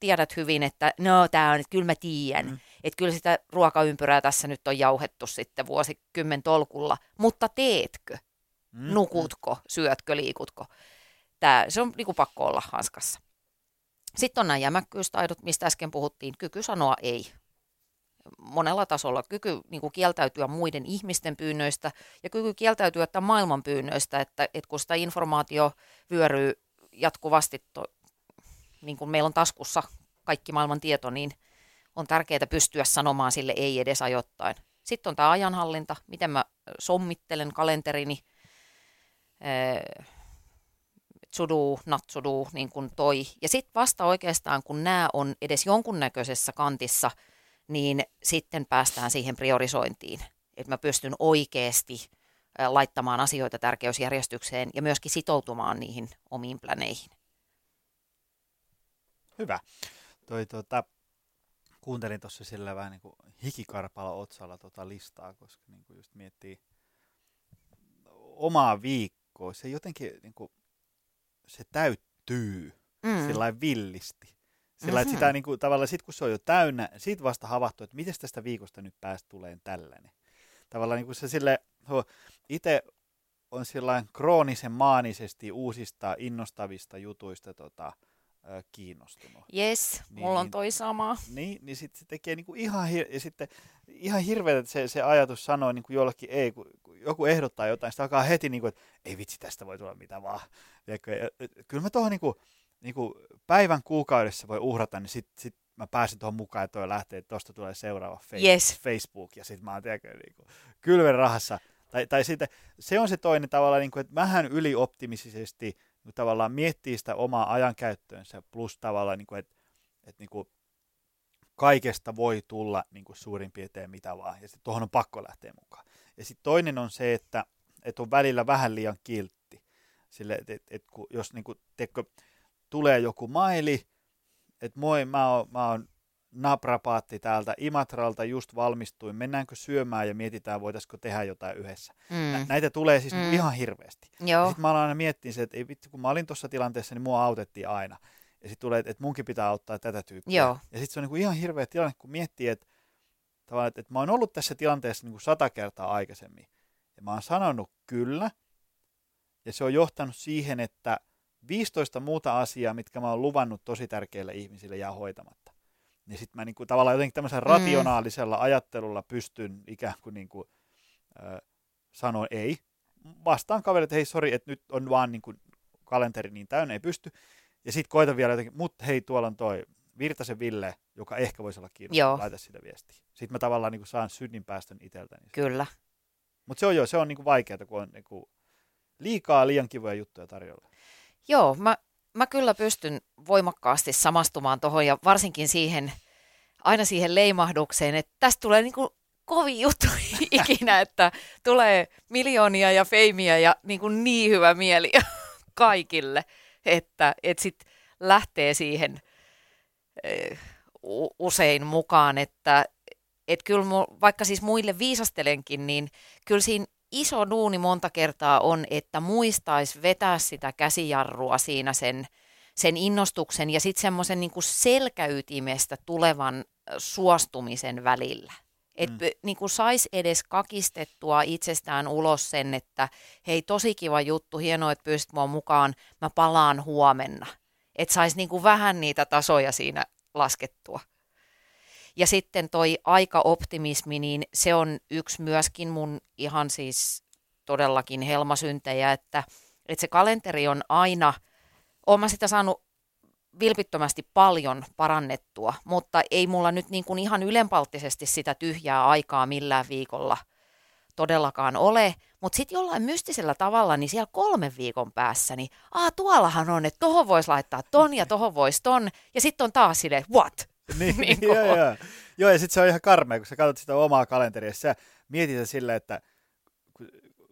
tiedät hyvin, että no tämä on, että kyllä mä tiedän. Mm. Että kyllä sitä ruokaympyrää tässä nyt on jauhettu sitten vuosikymmen tolkulla, mutta teetkö? Mm. Nukutko, syötkö, liikutko? Tää, se on niin kuin pakko olla hanskassa. Sitten on nämä jämäkkyystaidot, mistä äsken puhuttiin. Kyky sanoa ei monella tasolla. Kyky niin kuin kieltäytyä muiden ihmisten pyynnöistä ja kyky kieltäytyä tämän maailman pyynnöistä, että, että kun sitä informaatio vyöryy jatkuvasti, to, niin kuin meillä on taskussa kaikki maailman tieto, niin on tärkeää pystyä sanomaan sille ei edes ajoittain. Sitten on tämä ajanhallinta, miten mä sommittelen kalenterini, tsudu, natsudu, niin kuin toi. Ja sitten vasta oikeastaan, kun nämä on edes jonkunnäköisessä kantissa – niin sitten päästään siihen priorisointiin, että mä pystyn oikeasti laittamaan asioita tärkeysjärjestykseen ja myöskin sitoutumaan niihin omiin planeihin. Hyvä. Toi, tuota, kuuntelin tuossa sillä vähän niin kuin hikikarpalla otsalla tuota listaa, koska niin kuin just miettii omaa viikkoa. Se jotenkin niin kuin, se täyttyy Mm. sillä villisti. Sillä mm-hmm. Mhm. sitä niin kuin, tavallaan sit kun se on jo täynnä, sit vasta havahtuu, että miten tästä viikosta nyt päästä tulee tällainen. Tavallaan niin kuin se sille, itse on sillä kroonisen maanisesti uusista innostavista jutuista tota, ö, kiinnostunut. Yes, Niin, mulla on niin. toi sama. Niin, niin sit se tekee niinku ihan, hir- ja sitten ihan hirveätä se, se ajatus sanoa niinku jollekin ei, kun, kun joku ehdottaa jotain, sitä alkaa heti, niinku, että ei vitsi, tästä voi tulla mitä vaan. Ja, kyllä mä tuohon niinku, niinku päivän kuukaudessa voi uhrata, niin sit, sit mä pääsen tuohon mukaan, että toi lähtee, että tuosta tulee seuraava face, Yes. Facebook, ja sitten mä oon tiedätkö, niinku, kylven rahassa. Tai, tai sitten se on se toinen tavalla, niinku, että vähän ylioptimisesti niinku, tavallaan miettii sitä omaa ajankäyttöönsä, plus tavallaan, niinku, että et, niinku, kaikesta voi tulla niin kuin suurin piirtein mitä vaan, ja sitten tuohon on pakko lähteä mukaan. Ja sitten toinen on se, että, että on välillä vähän liian kiltti. Sille, että et, et, kun, jos niin kuin, teekö, tulee joku maili, että moi, mä oon, mä oon naprapaatti täältä Imatralta, just valmistuin, mennäänkö syömään ja mietitään, voitaisiko tehdä jotain yhdessä. Nä- Mm. Näitä tulee siis Mm. mm. ihan hirveästi. Joo, Sitten mä aloin aina miettiä se, että ei vittu, kun mä olin tuossa tilanteessa, niin mua autettiin aina. Ja sitten tulee, että, että munkin pitää auttaa tätä tyyppiä. Joo. Ja sitten se on niin kuin ihan hirveä tilanne, kun miettii, että, tavallaan, että, että mä oon ollut tässä tilanteessa niin kuin sata kertaa aikaisemmin. Ja mä oon sanonut kyllä. Ja se on johtanut siihen, että 15 muuta asiaa, mitkä mä oon luvannut tosi tärkeille ihmisille, jää hoitamatta. Niin sitten mä niin kuin, tavallaan jotenkin tämmöisellä Mm. rationaalisella ajattelulla pystyn ikään kuin, niin kuin äh, sanoa ei. Vastaan kaverille, että hei, sori, että nyt on vaan niin kuin kalenteri niin täynnä, ei pysty. Ja sitten koitan vielä jotenkin, mutta hei, tuolla on toi Virtasen Ville, joka ehkä voisi olla kiinnostunut, laita sitä viestiä. Sitten mä tavallaan niin kuin saan synnin päästön itseltäni. kyllä. Mutta se on jo, se on niin kuin vaikeaa, kun on niin kuin liikaa liian kivoja juttuja tarjolla. Joo, mä, mä kyllä pystyn voimakkaasti samastumaan tuohon ja varsinkin siihen, aina siihen leimahdukseen, että tästä tulee niin kuin kovin juttu ikinä, että tulee miljoonia ja feimiä ja niin, kuin niin hyvä mieli kaikille, että et sit lähtee siihen eh, usein mukaan, että et kyllä mu- vaikka siis muille viisastelenkin, niin kyllä siinä iso duuni monta kertaa on, että muistaisi vetää sitä käsijarrua siinä sen, sen innostuksen ja sitten semmoisen niin selkäytimestä tulevan suostumisen välillä. Että mm. niin saisi edes kakistettua itsestään ulos sen, että hei tosi kiva juttu, hienoa, että pystyt mua mukaan, mä palaan huomenna. Että saisi niin vähän niitä tasoja siinä laskettua. Ja sitten toi aikaoptimismi, niin se on yksi myöskin mun ihan siis todellakin helmasyntejä, että, että se kalenteri on aina, oon mä sitä saanut vilpittömästi paljon parannettua, mutta ei mulla nyt niin kuin ihan ylenpalttisesti sitä tyhjää aikaa millään viikolla todellakaan ole, mutta sitten jollain mystisellä tavalla, niin siellä kolmen viikon päässä, niin aa tuollahan on, että tohon voisi laittaa ton ja tohon voisi ton, ja sitten on taas silleen, what? Niin, Niin joo, kuin. joo. joo, ja sitten se on ihan karmea, kun sä katsot sitä omaa kalenteria, sä mietit sillä, että kun,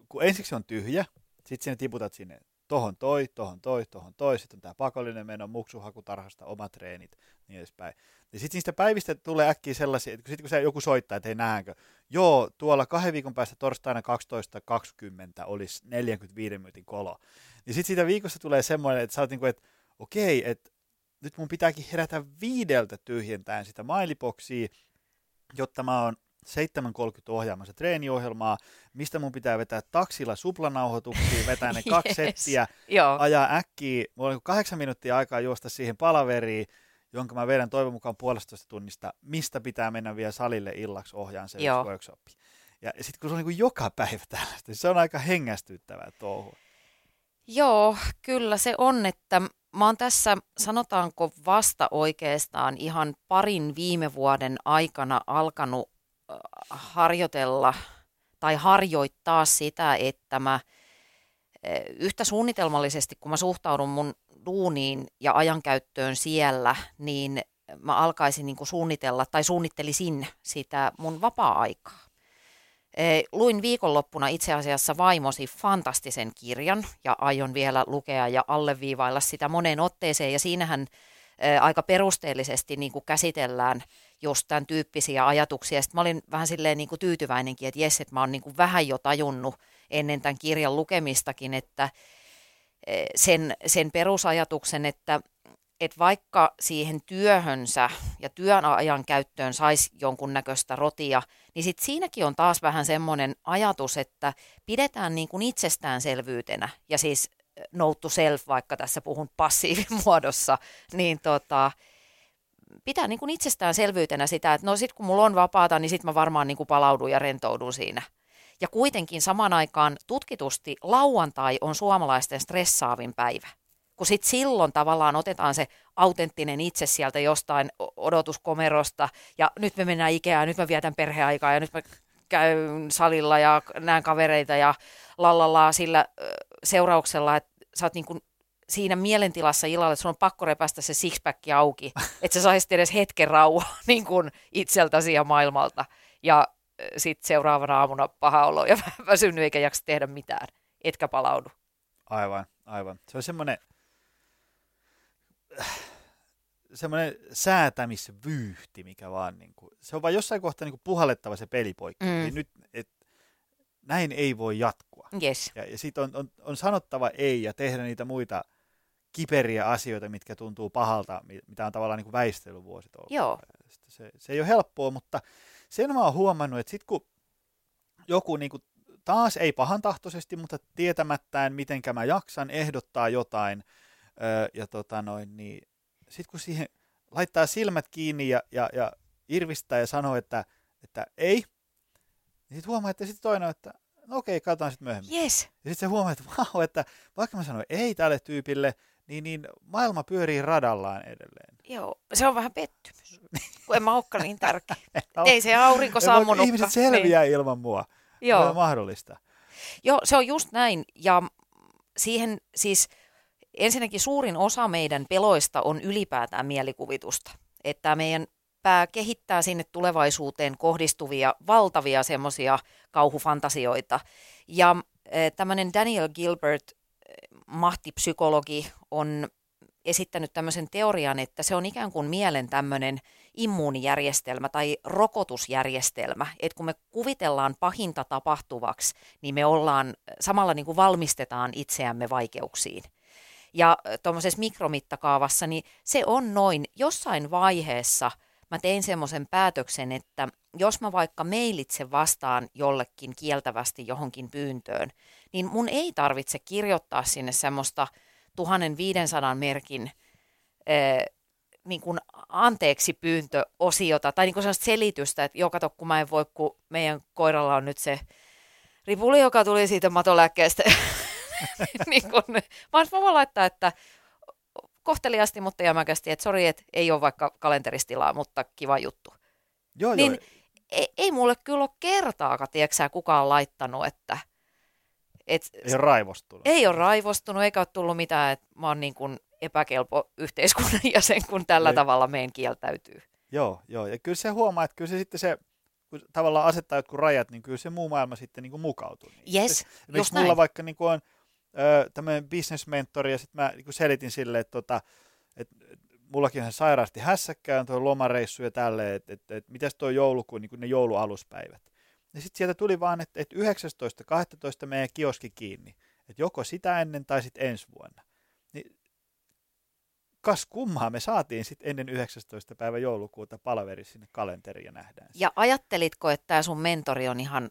kun ensiksi on tyhjä, sitten sinne tiputat sinne tohon toi, tohon toi, tohon toi, sitten on tämä pakollinen meno, muksuhakutarhasta, omat treenit, niin edespäin. Ja sitten niistä päivistä tulee äkkiä sellaisia, että sitten kun se joku soittaa, että hei nähdäänkö, joo, tuolla kahden viikon päästä torstaina 12.20 olisi 45 minuutin kolo. Niin sitten siitä viikosta tulee semmoinen, että sä oot niinku, että okei, että nyt mun pitääkin herätä viideltä tyhjentään sitä mailipoksia, jotta mä oon 7.30 ohjaamassa treeniohjelmaa, mistä mun pitää vetää taksilla suplanauhoituksia, vetää ne kaksi Yes. settiä, Joo, ajaa äkkiä. Mulla on niinku kahdeksan minuuttia aikaa juosta siihen palaveriin, jonka mä vedän toivon mukaan puolestoista tunnista, mistä pitää mennä vielä salille illaksi ohjaan se workshopi. Ja sitten kun se on niin joka päivä tällaista, niin se on aika hengästyttävää touhua. Joo, kyllä se on, että mä oon tässä, sanotaanko vasta oikeastaan ihan parin viime vuoden aikana alkanut äh, harjoitella tai harjoittaa sitä, että mä äh, yhtä suunnitelmallisesti, kun mä suhtaudun mun duuniin ja ajankäyttöön siellä, niin mä alkaisin niin kuin suunnitella tai suunnittelisin sitä mun vapaa-aikaa. Eh, Luin viikonloppuna itse asiassa vaimosi fantastisen kirjan ja aion vielä lukea ja alleviivailla sitä moneen otteeseen. Ja siinähän eh, aika perusteellisesti niin kuin käsitellään just tämän tyyppisiä ajatuksia. Sitten mä olin vähän silleen niin kuin tyytyväinenkin, että jes, että mä oon niin kuin vähän jo tajunnut ennen tämän kirjan lukemistakin, että eh, sen, sen perusajatuksen, että et vaikka siihen työhönsä ja työn ajan käyttöön saisi jonkunnäköistä rotia, niin sit siinäkin on taas vähän semmoinen ajatus, että pidetään niin kuin itsestäänselvyytenä, ja siis note to self, vaikka tässä puhun passiivimuodossa, niin tota, pitää niin kuin itsestäänselvyytenä sitä, että no sit kun mulla on vapaata, niin sit mä varmaan niin kuin palaudun ja rentoudun siinä. Ja kuitenkin samaan aikaan tutkitusti lauantai on suomalaisten stressaavin päivä. Kun sit silloin tavallaan otetaan se autenttinen itse sieltä jostain odotuskomerosta ja nyt me mennään Ikeaan, nyt mä vietän perheaikaa ja nyt mä käyn salilla ja näen kavereita ja lallalla sillä seurauksella, että sä oot niin kuin siinä mielentilassa illalla, että sun on pakko repästä se sixpack auki, että sä saisit edes hetken rauhaa niin kuin itseltäsi ja maailmalta. Ja sitten seuraavana aamuna paha olo ja väsynyt eikä jaksa tehdä mitään, etkä palaudu. Aivan, aivan. Se on semmoinen, semmoinen säätämisvyyhti, mikä vaan, niin kuin, se on vaan jossain kohtaa niin kuin puhallettava se pelipoikki. Mm. Niin nyt, et, näin ei voi jatkua. Yes. Ja, ja sitten on, on, on sanottava ei ja tehdä niitä muita kiperiä asioita, mitkä tuntuu pahalta, mitä on tavallaan niin kuin väistelyvuosit ollut. Joo. Se, se ei ole helppoa, mutta sen mä oon huomannut, että sitten kun joku niin kuin, taas ei pahantahtoisesti, mutta tietämättään, miten mä jaksan, ehdottaa jotain, öö, ja tota noin, niin sitten kun siihen laittaa silmät kiinni ja, ja, ja irvistää ja sanoo, että, että ei, niin sitten huomaa, että sitten toinen että no okei, katsotaan sitten myöhemmin. Yes. Ja sitten se huomaa, että vau, että vaikka mä sanoin ei tälle tyypille, niin, niin maailma pyörii radallaan edelleen. Joo, se on vähän pettymys, kun en mä olekaan niin tärkeä. ei se aurinko sammunutkaan. Ihmiset selviää niin. ilman mua. Joo. Se on mahdollista. Joo, se on just näin. Ja siihen siis ensinnäkin suurin osa meidän peloista on ylipäätään mielikuvitusta. Että meidän pää kehittää sinne tulevaisuuteen kohdistuvia valtavia semmoisia kauhufantasioita. Ja e, tämmöinen Daniel Gilbert, e, mahtipsykologi, on esittänyt tämmöisen teorian, että se on ikään kuin mielen tämmöinen immuunijärjestelmä tai rokotusjärjestelmä, että kun me kuvitellaan pahinta tapahtuvaksi, niin me ollaan samalla niin kuin valmistetaan itseämme vaikeuksiin. Ja tuommoisessa mikromittakaavassa, niin se on noin jossain vaiheessa mä tein semmoisen päätöksen, että jos mä vaikka mailitse vastaan jollekin kieltävästi johonkin pyyntöön, niin mun ei tarvitse kirjoittaa sinne semmoista 1500 merkin ee, niin kuin anteeksi pyyntöosiota tai niin kuin sellaista selitystä, että joka kun mä en voi, kun meidän koiralla on nyt se ripuli, joka tuli siitä matolääkkeestä. niin kun, vaan mä voin laittaa, että kohteliasti, mutta jämäkästi, että sori, että ei ole vaikka kalenteristilaa, mutta kiva juttu. Joo, niin joo. Ei, ei mulle kyllä ole kertaakaan, tiedätkö kukaan laittanut, että... Et, ei ole raivostunut. Ei ole raivostunut, eikä ole tullut mitään, että mä oon niin kuin epäkelpo yhteiskunnan jäsen, kun tällä ei. tavalla meidän kieltäytyy. Joo, joo, ja kyllä se huomaa, että kyllä se sitten se, kun tavallaan asettaa jotkut rajat, niin kyllä se muu maailma sitten niin kuin mukautuu. Niin. Yes, just mulla näin. vaikka niin kuin on tämmöinen business-mentori, ja sitten mä niin selitin silleen, että, tota, että mullakin on sairaasti hässäkkää, on tuo lomareissu ja tälleen, että, että, että mitäs tuo joulukuun, niin ne joulualuspäivät. Ja sitten sieltä tuli vaan, että, että 19.12. meidän kioski kiinni. Että joko sitä ennen tai sitten ensi vuonna. Niin kas kummaa me saatiin sitten ennen 19. päivä joulukuuta palaveri sinne kalenteriin ja nähdään. Ja ajattelitko, että tämä sun mentori on ihan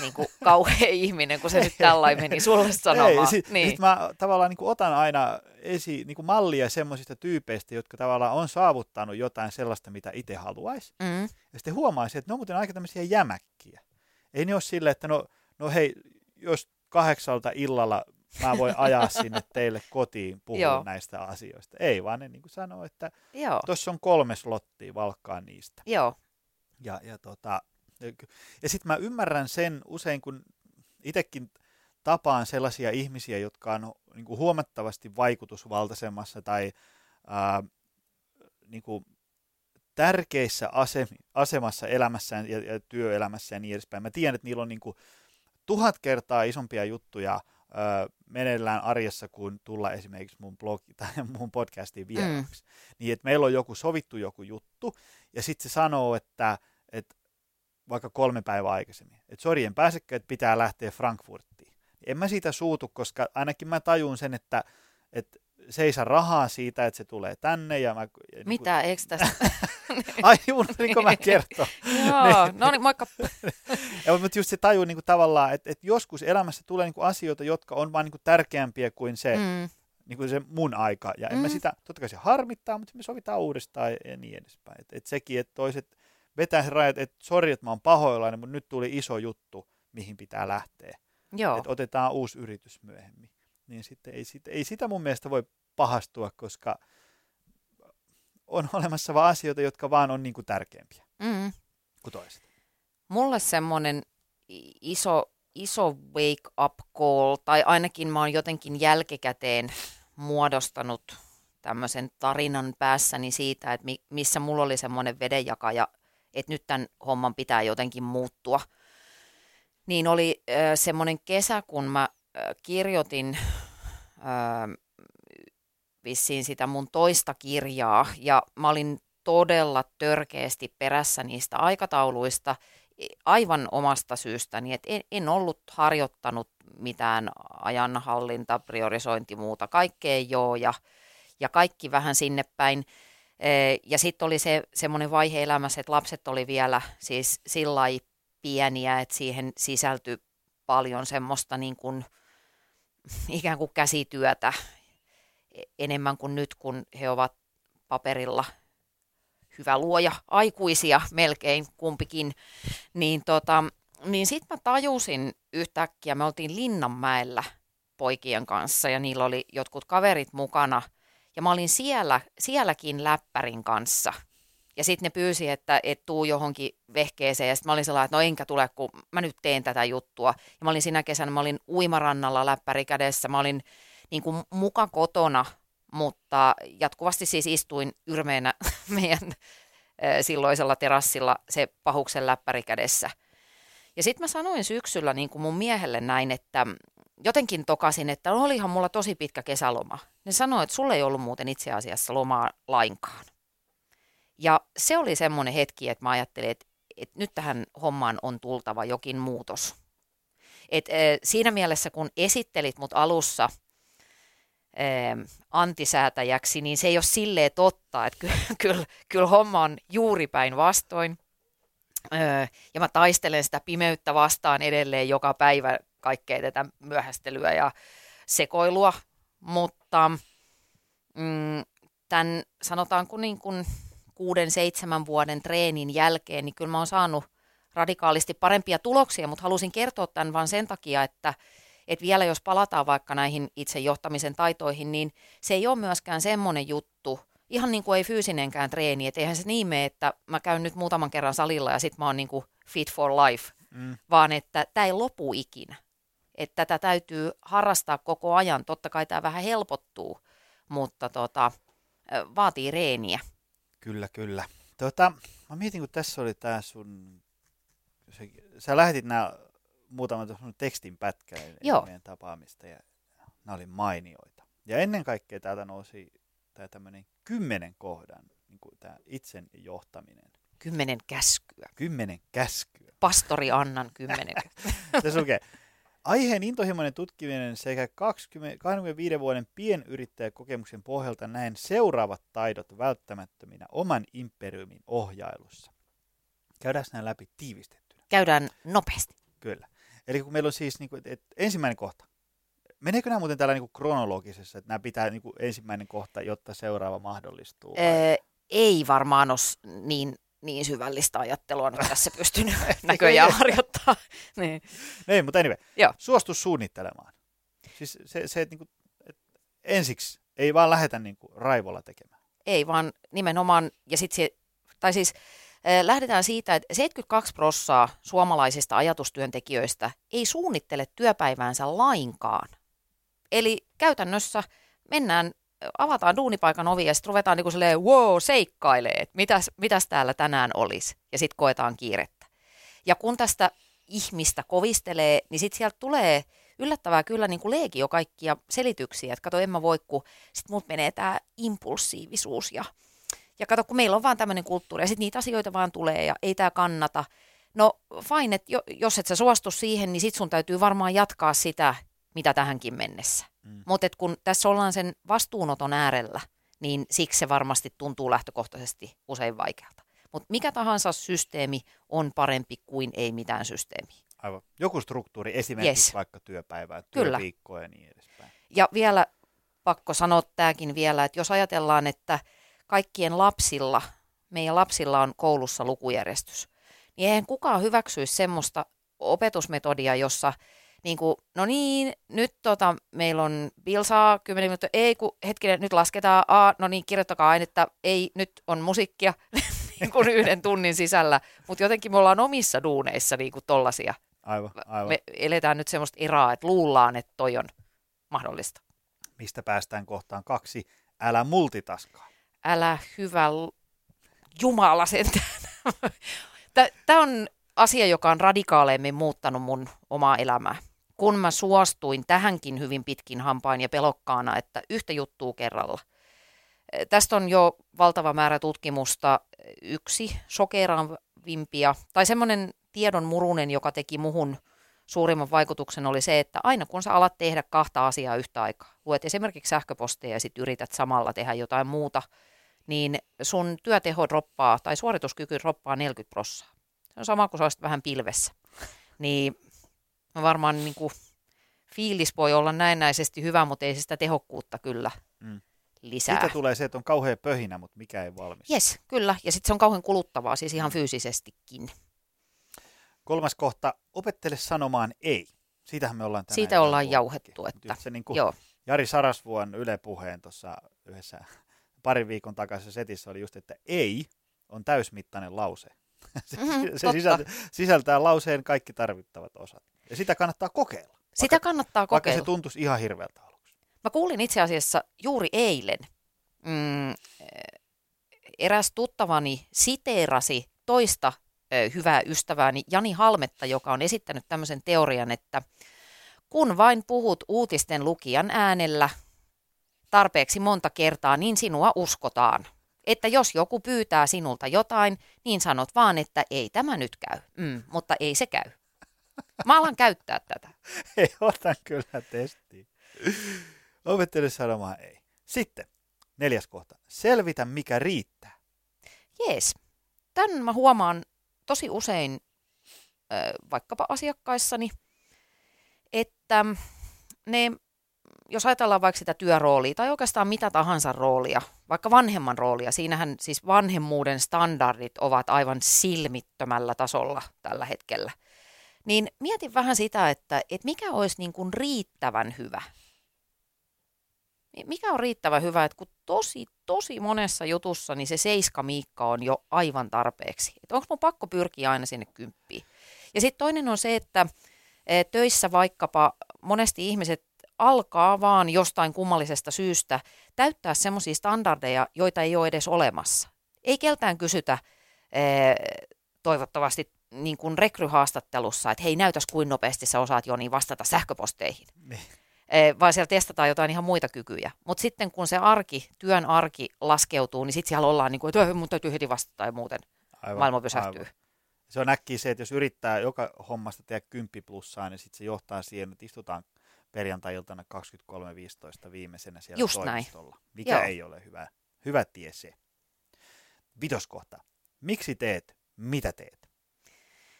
niin kuin kauhea ihminen, kun se nyt tällainen meni sulle sanomaan. Ei, sit, niin. sit mä tavallaan niin kuin otan aina esi, niin kuin mallia semmoisista tyypeistä, jotka tavallaan on saavuttanut jotain sellaista, mitä itse haluaisi. Mm. Ja sitten huomaisin, että ne on muuten aika tämmöisiä jämäkkiä. Ei ne ole silleen, että no, no hei, jos kahdeksalta illalla mä voin ajaa sinne teille kotiin puhua näistä asioista. Ei, vaan ne niin kuin sanoo, että tuossa on kolme slottia, valkkaa niistä. Joo. Ja, ja tota, ja sitten mä ymmärrän sen usein, kun itsekin tapaan sellaisia ihmisiä, jotka on niin kuin huomattavasti vaikutusvaltaisemmassa tai ää, niin kuin tärkeissä asemi, asemassa elämässään ja, ja työelämässä ja niin edespäin. Mä tiedän, että niillä on niin kuin tuhat kertaa isompia juttuja ää, meneillään arjessa kuin tulla esimerkiksi mun blogi tai mun podcastiin vieraaksi. Mm. Niin, että meillä on joku sovittu joku juttu ja sitten se sanoo, että, että vaikka kolme päivää aikaisemmin. Että sori, en pääsekään, että pitää lähteä Frankfurttiin. En mä siitä suutu, koska ainakin mä tajun sen, että, että se ei saa rahaa siitä, että se tulee tänne. Ja mä, niin Mitä, eikö tästä? Ai unohdinko mä kertoa? Joo, no niin, moikka. ja, mutta just se tajuu niin kuin tavallaan, että, että joskus elämässä tulee niin kuin asioita, jotka on vaan niin kuin tärkeämpiä kuin se, mm. niin kuin se mun aika. Ja en mm. mä sitä, totta kai se harmittaa, mutta me sovitaan uudestaan ja niin edespäin. Että et sekin, että toiset vetää sen rajat, että sori, että mä oon pahoillani, mutta nyt tuli iso juttu, mihin pitää lähteä. Joo. Että otetaan uusi yritys myöhemmin. Niin sitten ei, sit, ei sitä mun mielestä voi pahastua, koska on olemassa vaan asioita, jotka vaan on niin kuin tärkeämpiä mm. kuin toiset. Mulle semmoinen iso, iso wake up call, tai ainakin mä oon jotenkin jälkikäteen muodostanut tämmöisen tarinan päässäni siitä, että missä mulla oli semmoinen vedenjakaja, että nyt tämän homman pitää jotenkin muuttua. Niin oli äh, semmoinen kesä, kun mä äh, kirjoitin äh, vissiin sitä mun toista kirjaa ja mä olin todella törkeästi perässä niistä aikatauluista e, aivan omasta syystäni, että en, en ollut harjoittanut mitään ajanhallinta, priorisointi, muuta, kaikkea joo ja, ja kaikki vähän sinne päin. E, ja sitten oli se semmoinen vaihe elämässä, että lapset oli vielä siis sillä pieniä, että siihen sisältyi paljon semmoista niin kuin, ikään kuin käsityötä enemmän kuin nyt, kun he ovat paperilla hyvä luoja, aikuisia melkein kumpikin, niin, tota, niin sitten mä tajusin yhtäkkiä, me oltiin Linnanmäellä poikien kanssa ja niillä oli jotkut kaverit mukana ja mä olin siellä, sielläkin läppärin kanssa. Ja sitten ne pyysi, että et tuu johonkin vehkeeseen ja sitten mä olin sellainen, että no enkä tule, kun mä nyt teen tätä juttua. Ja mä olin siinä kesänä, mä olin uimarannalla läppäri kädessä, mä olin niin kuin muka kotona, mutta jatkuvasti siis istuin yrmeenä meidän silloisella terassilla se pahuksen läppäri kädessä. Ja sitten mä sanoin syksyllä niin kuin mun miehelle näin, että jotenkin tokasin, että olihan mulla tosi pitkä kesäloma. Ne sanoi, että sulle ei ollut muuten itse asiassa lomaa lainkaan. Ja se oli semmoinen hetki, että mä ajattelin, että, että nyt tähän hommaan on tultava jokin muutos. Et, e, siinä mielessä, kun esittelit mut alussa – antisäätäjäksi, niin se ei ole silleen totta, että kyllä, kyllä homma on juuri päin vastoin. ja mä taistelen sitä pimeyttä vastaan edelleen joka päivä kaikkea tätä myöhästelyä ja sekoilua, mutta mm, tämän sanotaanko niin kuin kuuden, seitsemän vuoden treenin jälkeen, niin kyllä mä oon saanut radikaalisti parempia tuloksia, mutta halusin kertoa tämän vain sen takia, että että vielä jos palataan vaikka näihin itse johtamisen taitoihin, niin se ei ole myöskään semmoinen juttu, ihan niin kuin ei fyysinenkään treeni, että eihän se niin mene, että mä käyn nyt muutaman kerran salilla ja sit mä oon niin kuin fit for life, mm. vaan että tämä ei lopu ikinä. Että tätä täytyy harrastaa koko ajan. Totta kai tämä vähän helpottuu, mutta tota, vaatii reeniä. Kyllä, kyllä. Tota, mä mietin, kun tässä oli tämä sun, se, sä lähetit nämä muutama tekstin pätkä Joo. meidän tapaamista ja nämä oli mainioita. Ja ennen kaikkea täältä nousi tämä tämmöinen kymmenen kohdan, niin kuin tämä itsen johtaminen. Kymmenen käskyä. Kymmenen käskyä. Pastori Annan kymmenen Se lukee. Aiheen intohimoinen tutkiminen sekä 20, 25 vuoden pienyrittäjäkokemuksen pohjalta näen seuraavat taidot välttämättöminä oman imperiumin ohjailussa. Käydään nämä läpi tiivistettynä. Käydään nopeasti. Kyllä. Eli kun meillä on siis niin kuin, että ensimmäinen kohta. Meneekö nämä muuten täällä niin kuin kronologisessa, että nämä pitää niin kuin ensimmäinen kohta, jotta seuraava mahdollistuu? Öö, ei varmaan ole niin, niin syvällistä ajattelua nyt tässä pystynyt näköjään harjoittaa. niin. Ei, mutta anyway, Joo. suostu suunnittelemaan. Siis se, se että, niin kuin, että ensiksi ei vaan lähetä niin kuin raivolla tekemään. Ei, vaan nimenomaan, ja sitten se, tai siis lähdetään siitä, että 72 prossaa suomalaisista ajatustyöntekijöistä ei suunnittele työpäiväänsä lainkaan. Eli käytännössä mennään, avataan duunipaikan ovi ja sitten ruvetaan niin kuin silleen, wow, seikkailee, että mitäs, mitäs täällä tänään olisi. Ja sitten koetaan kiirettä. Ja kun tästä ihmistä kovistelee, niin sitten sieltä tulee yllättävää kyllä niin kuin leegio kaikkia selityksiä, että kato en mä voi, kun sitten mut menee tämä impulsiivisuus ja ja kato, kun meillä on vaan tämmöinen kulttuuri ja sitten niitä asioita vaan tulee ja ei tämä kannata. No fine, että jos et sä suostu siihen, niin sit sun täytyy varmaan jatkaa sitä mitä tähänkin mennessä. Mm. Mutta kun tässä ollaan sen vastuunoton äärellä, niin siksi se varmasti tuntuu lähtökohtaisesti usein vaikealta. Mutta mikä tahansa systeemi on parempi kuin ei mitään systeemiä. Aivan. Joku struktuuri, esimerkiksi Yes. vaikka työpäivää, Kyllä. työviikkoa ja niin edespäin. Ja vielä pakko sanoa tämäkin vielä, että jos ajatellaan, että kaikkien lapsilla, meidän lapsilla on koulussa lukujärjestys, niin eihän kukaan hyväksyisi semmoista opetusmetodia, jossa niin kuin, no niin, nyt tota, meillä on Bilsaa 10 minuuttia, ei kun hetkinen, nyt lasketaan, A, no niin, kirjoittakaa ainetta, ei, nyt on musiikkia niin kuin yhden tunnin sisällä, mutta jotenkin me ollaan omissa duuneissa niin kuin tollasia. Aivan, aivan. Me eletään nyt semmoista eraa, että luullaan, että toi on mahdollista. Mistä päästään kohtaan kaksi. Älä multitaskaa. älä hyvä l- Jumala sentään. Tämä on asia, joka on radikaaleimmin muuttanut mun omaa elämää. Kun mä suostuin tähänkin hyvin pitkin hampain ja pelokkaana, että yhtä juttua kerralla. Tästä on jo valtava määrä tutkimusta. Yksi shokeravimpia, tai semmoinen tiedon murunen, joka teki muhun suurimman vaikutuksen, oli se, että aina kun sä alat tehdä kahta asiaa yhtä aikaa, luet esimerkiksi sähköposteja ja sitten yrität samalla tehdä jotain muuta, niin sun työteho droppaa tai suorituskyky droppaa 40 prossaa. Se on sama kuin sä olisit vähän pilvessä. Niin varmaan niin kuin, fiilis voi olla näennäisesti hyvä, mutta ei se sitä tehokkuutta kyllä Mm. lisää. Siitä tulee se, että on kauhea pöhinä, mutta mikä ei valmis. Yes, kyllä. Ja sitten se on kauhean kuluttavaa, siis ihan fyysisestikin. Kolmas kohta, opettele sanomaan ei. Siitähän me ollaan tänään Siitä ollaan jauhettu, että se niin kuin Joo, Jari Sarasvuon Yle Puheen tuossa yhdessä parin viikon takaisessa setissä oli just, että ei on täysmittainen lause. Se Mhm, totta. sisältää, sisältää lauseen kaikki tarvittavat osat. Ja sitä kannattaa kokeilla. sitä kannattaa Vaikka kokeilla. se tuntuisi ihan hirveältä aluksi. Mä kuulin itse asiassa juuri eilen, mm, eräs tuttavani siteerasi toista ö, hyvää ystävääni Jani Halmetta, joka on esittänyt tämmöisen teorian, että kun vain puhut uutisten lukijan äänellä tarpeeksi monta kertaa, niin sinua uskotaan. Että jos joku pyytää sinulta jotain, niin sanot vaan, että ei tämä nyt käy, mm, mutta ei se käy. Mä alan käyttää tätä. Ei, otan kyllä testiin. Opettele sanomaan ei. Sitten, neljäs kohta. Selvitä, mikä riittää. Jees. Tämän mä huomaan tosi usein vaikkapa asiakkaissani, että ne, jos ajatellaan vaikka sitä työroolia tai oikeastaan mitä tahansa roolia, vaikka vanhemman roolia, siinähän siis vanhemmuuden standardit ovat aivan silmittömällä tasolla tällä hetkellä, niin mietin vähän sitä, että, että mikä olisi niin kuin riittävän hyvä. Mikä on riittävän hyvä, että kun tosi, tosi monessa jutussa niin se seiska miikka on jo aivan tarpeeksi. Että onko mun pakko pyrkiä aina sinne kymppiin. Ja sitten toinen on se, että eh, töissä vaikkapa monesti ihmiset alkaa vaan jostain kummallisesta syystä täyttää semmoisia standardeja, joita ei ole edes olemassa. Ei keltään kysytä eh, toivottavasti niin kuin rekryhaastattelussa, että hei näytäs kuin nopeasti sä osaat Joni vastata sähköposteihin. Niin. Eh, vaan siellä testataan jotain ihan muita kykyjä. Mutta sitten kun se arki, työn arki laskeutuu, niin sitten siellä ollaan niin kuin, että "Öh, mun täytyy heti vastata tai muuten Aivan, maailma pysähtyy. aivan. Se on äkkiä se, että jos yrittää joka hommasta tehdä 10 plussaa, niin sitten se johtaa siihen, että istutaan perjantai-iltana 23.15 viimeisenä siellä Just näin. toimistolla. Mikä Joo. ei ole hyvä, hyvä tie se. Vitoskohta. Miksi teet, mitä teet?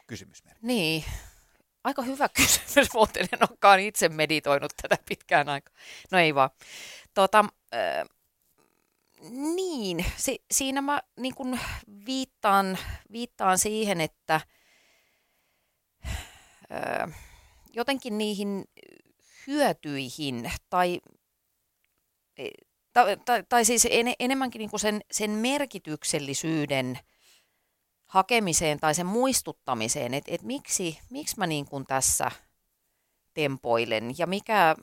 Kysymysmerkki. Niin, aika hyvä kysymys, muuten en olekaan itse meditoinut tätä pitkään aikaa. No ei vaan. Tota, äh, niin, si, siinä mä niin kun viittaan, viittaan siihen, että äh, jotenkin niihin hyötyihin tai, tai, tai, tai siis en, enemmänkin niin kuin sen, sen merkityksellisyyden hakemiseen tai sen muistuttamiseen, että et miksi, miksi mä niin kuin tässä tempoilen ja mikä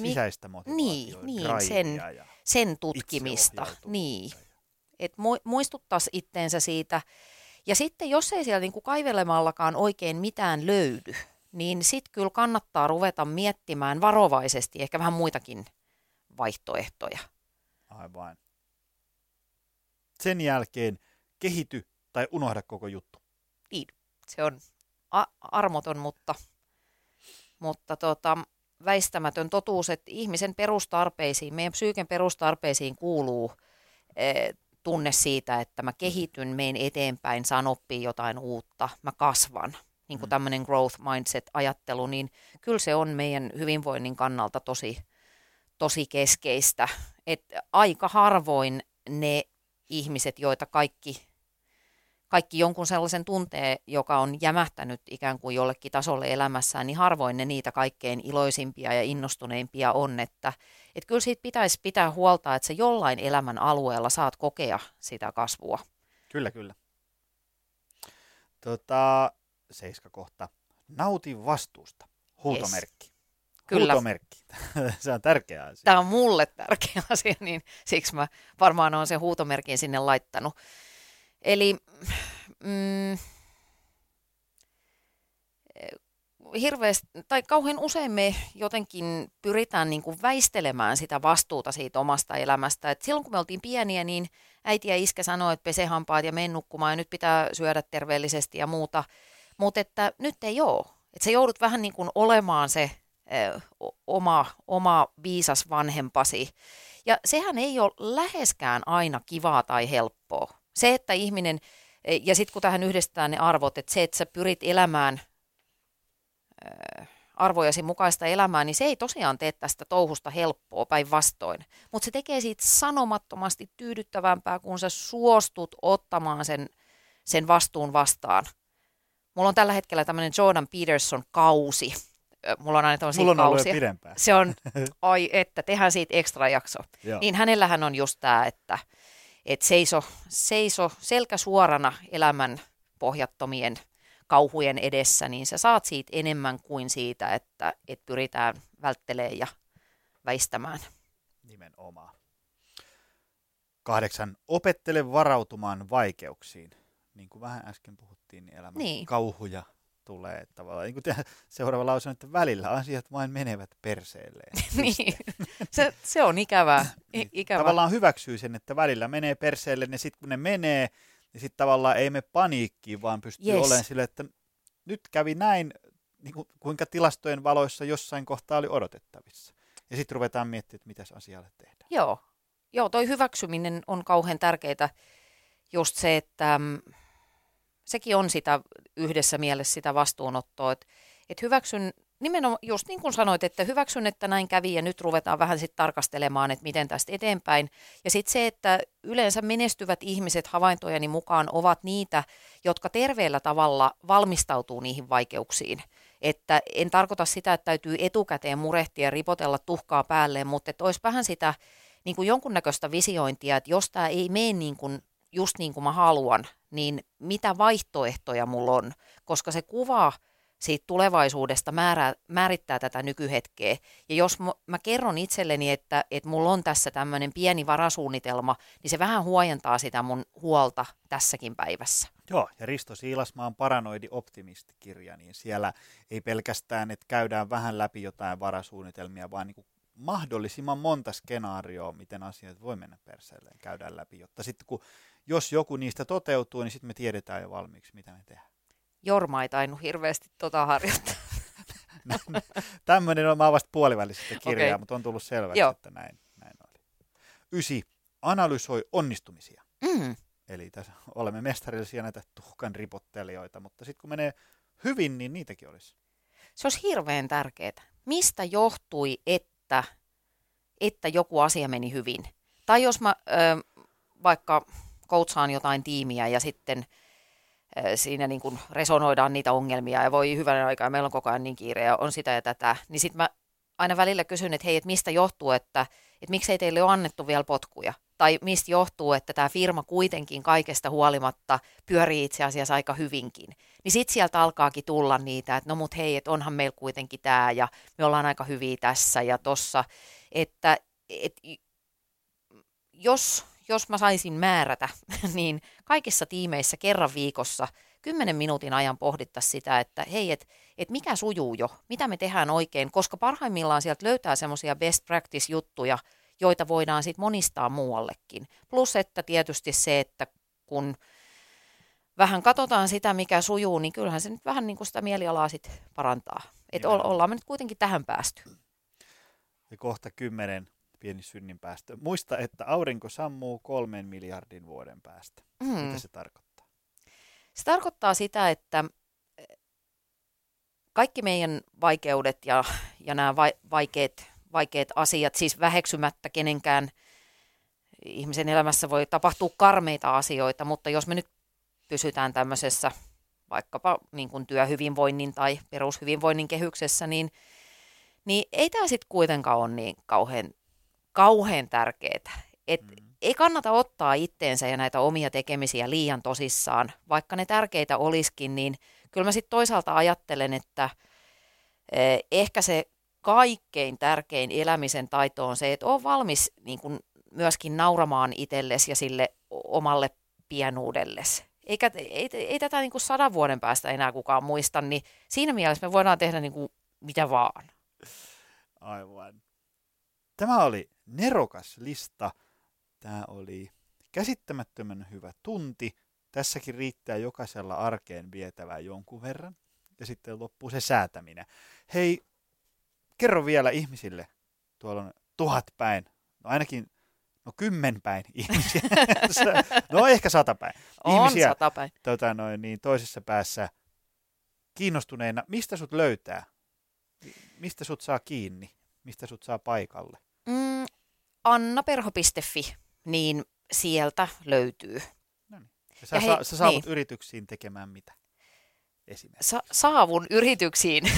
mi, Sisäistä motivaatiota, niin, drivea sen- ja sen tutkimista. Niin, mu, muistuttaisi itteensä siitä. Ja sitten jos ei siellä niin kuin kaivelemallakaan oikein mitään löydy, niin sitten kyllä kannattaa ruveta miettimään varovaisesti ehkä vähän muitakin vaihtoehtoja. Aivan. Sen jälkeen kehity tai unohda koko juttu. Se on a- armoton, mutta, mutta tota, väistämätön totuus, että ihmisen perustarpeisiin, meidän psyyken perustarpeisiin kuuluu eh, tunne siitä, että mä kehityn, meen eteenpäin, saan oppia jotain uutta, mä kasvan. Niin kuin mm. tämmöinen growth mindset-ajattelu, niin kyllä se on meidän hyvinvoinnin kannalta tosi, tosi keskeistä. Et aika harvoin ne ihmiset, joita kaikki kaikki jonkun sellaisen tunteen, joka on jämähtänyt ikään kuin jollekin tasolle elämässään, niin harvoin ne niitä kaikkein iloisimpia ja innostuneimpia on, että et kyllä siitä pitäisi pitää huolta, että se jollain elämän alueella saat kokea sitä kasvua. Kyllä, kyllä. Tota, seiska kohta. Nauti vastuusta. Huutomerkki. Yes. Kyllä. Huutomerkki. se on tärkeä asia. Tämä on mulle tärkeä asia, niin siksi mä varmaan olen sen huutomerkin sinne laittanut. Eli mm, hirveästi, tai kauhean usein me jotenkin pyritään niin kuin väistelemään sitä vastuuta siitä omasta elämästä. Et silloin kun me oltiin pieniä, niin äiti ja iskä sanoi, että pese hampaat ja mene nukkumaan ja nyt pitää syödä terveellisesti ja muuta. Mutta että nyt ei ole. Että sä joudut vähän niin kuin olemaan se ö, oma, oma viisas vanhempasi. Ja sehän ei ole läheskään aina kivaa tai helppoa. Se, että ihminen, ja sitten kun tähän yhdistetään ne arvot, että se, että sä pyrit elämään arvojasi mukaista elämää, niin se ei tosiaan tee tästä touhusta helppoa päinvastoin. Mutta se tekee siitä sanomattomasti tyydyttävämpää, kun sä suostut ottamaan sen, sen vastuun vastaan. Mulla on tällä hetkellä tämmöinen Jordan Peterson-kausi. Mulla on aina tämmöisiä Mulla on kausia. ollut pidempään. Se on, ai että, tehdään siitä ekstra jakso. Joo. Niin hänellähän on just tämä, että – että seiso, seiso selkä suorana elämän pohjattomien kauhujen edessä, niin sä saat siitä enemmän kuin siitä, että, että pyritään välttelemään ja väistämään. Nimenomaan. Kahdeksan. Opettele varautumaan vaikeuksiin. Niin kuin vähän äsken puhuttiin, niin elämän niin. kauhuja tulee tavallaan. Niin kuin seuraava lause on, että välillä asiat vain menevät perseelleen. niin, se, se on ikävää. Niin, ikävää. Tavallaan hyväksyy sen, että välillä menee perseelle, niin sitten kun ne menee, niin sitten tavallaan ei me paniikkiin, vaan pystyy yes. olemaan sille, että nyt kävi näin, niin kuin, kuinka tilastojen valoissa jossain kohtaa oli odotettavissa. Ja sitten ruvetaan miettimään, että mitäs asialle tehdään. Joo. Joo, toi hyväksyminen on kauhean tärkeää. Just se, että mm, sekin on sitä yhdessä mielessä sitä vastuunottoa, että, että hyväksyn nimenomaan just niin kuin sanoit, että hyväksyn, että näin kävi ja nyt ruvetaan vähän sitten tarkastelemaan, että miten tästä eteenpäin. Ja sitten se, että yleensä menestyvät ihmiset havaintojeni mukaan ovat niitä, jotka terveellä tavalla valmistautuu niihin vaikeuksiin. Että en tarkoita sitä, että täytyy etukäteen murehtia ja ripotella tuhkaa päälleen, mutta että olisi vähän sitä niin kuin jonkunnäköistä visiointia, että jos tämä ei mene niin kuin just niin kuin mä haluan, niin mitä vaihtoehtoja mulla on, koska se kuva siitä tulevaisuudesta määrää, määrittää tätä nykyhetkeä. Ja jos mä, mä kerron itselleni, että, että mulla on tässä tämmöinen pieni varasuunnitelma, niin se vähän huojentaa sitä mun huolta tässäkin päivässä. Joo, ja Risto Siilasmaan Paranoidi optimistikirja, niin siellä ei pelkästään, että käydään vähän läpi jotain varasuunnitelmia, vaan niin kuin mahdollisimman monta skenaarioa, miten asiat voi mennä perseelleen, käydään läpi, jotta sitten kun jos joku niistä toteutuu, niin sitten me tiedetään jo valmiiksi, mitä me tehdään. Jorma ei tainnut hirveästi tota harjoittaa. Tämmöinen on, mä vasta puolivälisestä kirjaa, okay. mutta on tullut selväksi, Joo. että näin, näin oli. Ysi, analysoi onnistumisia. Mm. Eli tässä olemme mestarillisia näitä tuhkan ripottelijoita, mutta sitten kun menee hyvin, niin niitäkin olisi. Se olisi hirveän tärkeää. Mistä johtui, että, että joku asia meni hyvin? Tai jos mä ö, vaikka coachaan jotain tiimiä ja sitten siinä niin kuin resonoidaan niitä ongelmia ja voi hyvän aikaa, meillä on koko ajan niin kiire ja on sitä ja tätä, niin sitten mä aina välillä kysyn, että hei, että mistä johtuu, että, että miksei teille ole annettu vielä potkuja? Tai mistä johtuu, että tämä firma kuitenkin kaikesta huolimatta pyörii itse asiassa aika hyvinkin. Niin sitten sieltä alkaakin tulla niitä, että no mut hei, että onhan meillä kuitenkin tämä ja me ollaan aika hyviä tässä ja tossa. Että et, jos jos mä saisin määrätä, niin kaikissa tiimeissä kerran viikossa kymmenen minuutin ajan pohdittaisiin sitä, että hei, että et mikä sujuu jo, mitä me tehdään oikein, koska parhaimmillaan sieltä löytää semmoisia best practice-juttuja, joita voidaan sitten monistaa muuallekin. Plus, että tietysti se, että kun vähän katsotaan sitä, mikä sujuu, niin kyllähän se nyt vähän niin kuin sitä mielialaa sitten parantaa. Että ollaan me nyt kuitenkin tähän päästy. ja kohta kymmenen pieni synnin päästö. Muista, että aurinko sammuu kolmen miljardin vuoden päästä. Mm. Mitä se tarkoittaa? Se tarkoittaa sitä, että eh, kaikki meidän vaikeudet ja, ja nämä vai, vaikeat, vaikeat asiat, siis väheksymättä kenenkään ihmisen elämässä voi tapahtua karmeita asioita, mutta jos me nyt pysytään tämmöisessä vaikkapa niin kuin työhyvinvoinnin tai perushyvinvoinnin kehyksessä, niin, niin ei tämä sitten kuitenkaan ole niin kauhean, kauhean tärkeää. Et mm. Ei kannata ottaa itteensä ja näitä omia tekemisiä liian tosissaan, vaikka ne tärkeitä olisikin, niin kyllä mä sitten toisaalta ajattelen, että eh, ehkä se kaikkein tärkein elämisen taito on se, että on valmis niin kun myöskin nauramaan itsellesi ja sille omalle pienuudellesi eikä, ei, ei tätä niin kuin sadan vuoden päästä enää kukaan muista, niin siinä mielessä me voidaan tehdä niin kuin mitä vaan. Aivan. Tämä oli nerokas lista. Tämä oli käsittämättömän hyvä tunti. Tässäkin riittää jokaisella arkeen vietävää jonkun verran. Ja sitten loppuu se säätäminen. Hei, kerro vielä ihmisille. Tuolla on tuhat päin. No ainakin no kymmenpäin ihmisiä, no ehkä satapäin. Ihmisiä, on satapäin. Tota, noin, niin toisessa päässä kiinnostuneena, mistä sut löytää? Mistä sut saa kiinni? Mistä sut saa paikalle? Mm, annaperho.fi, niin sieltä löytyy. No niin. Ja sä, ja hei, sä saavut niin. yrityksiin tekemään mitä? Esimerkiksi. Sa- saavun yrityksiin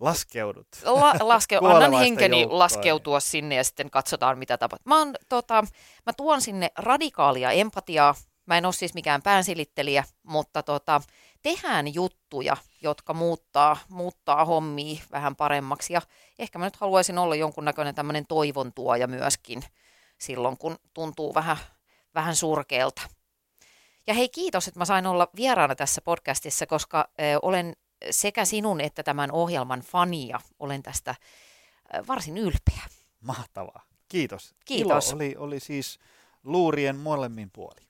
Laskeudut. La, laske, annan henkeni joukkoa, laskeutua niin. sinne ja sitten katsotaan, mitä tapahtuu. Mä, on, tota, mä tuon sinne radikaalia empatiaa. Mä en ole siis mikään päänsilittelijä, mutta tota, tehdään juttuja, jotka muuttaa, muuttaa hommia vähän paremmaksi. Ja ehkä mä nyt haluaisin olla jonkunnäköinen tämmöinen toivon tuoja myöskin silloin, kun tuntuu vähän, vähän surkeelta. Ja hei, kiitos, että mä sain olla vieraana tässä podcastissa, koska ö, olen sekä sinun että tämän ohjelman fania. Olen tästä varsin ylpeä. Mahtavaa. Kiitos. Kiitos. Ilo oli, oli siis luurien molemmin puoli.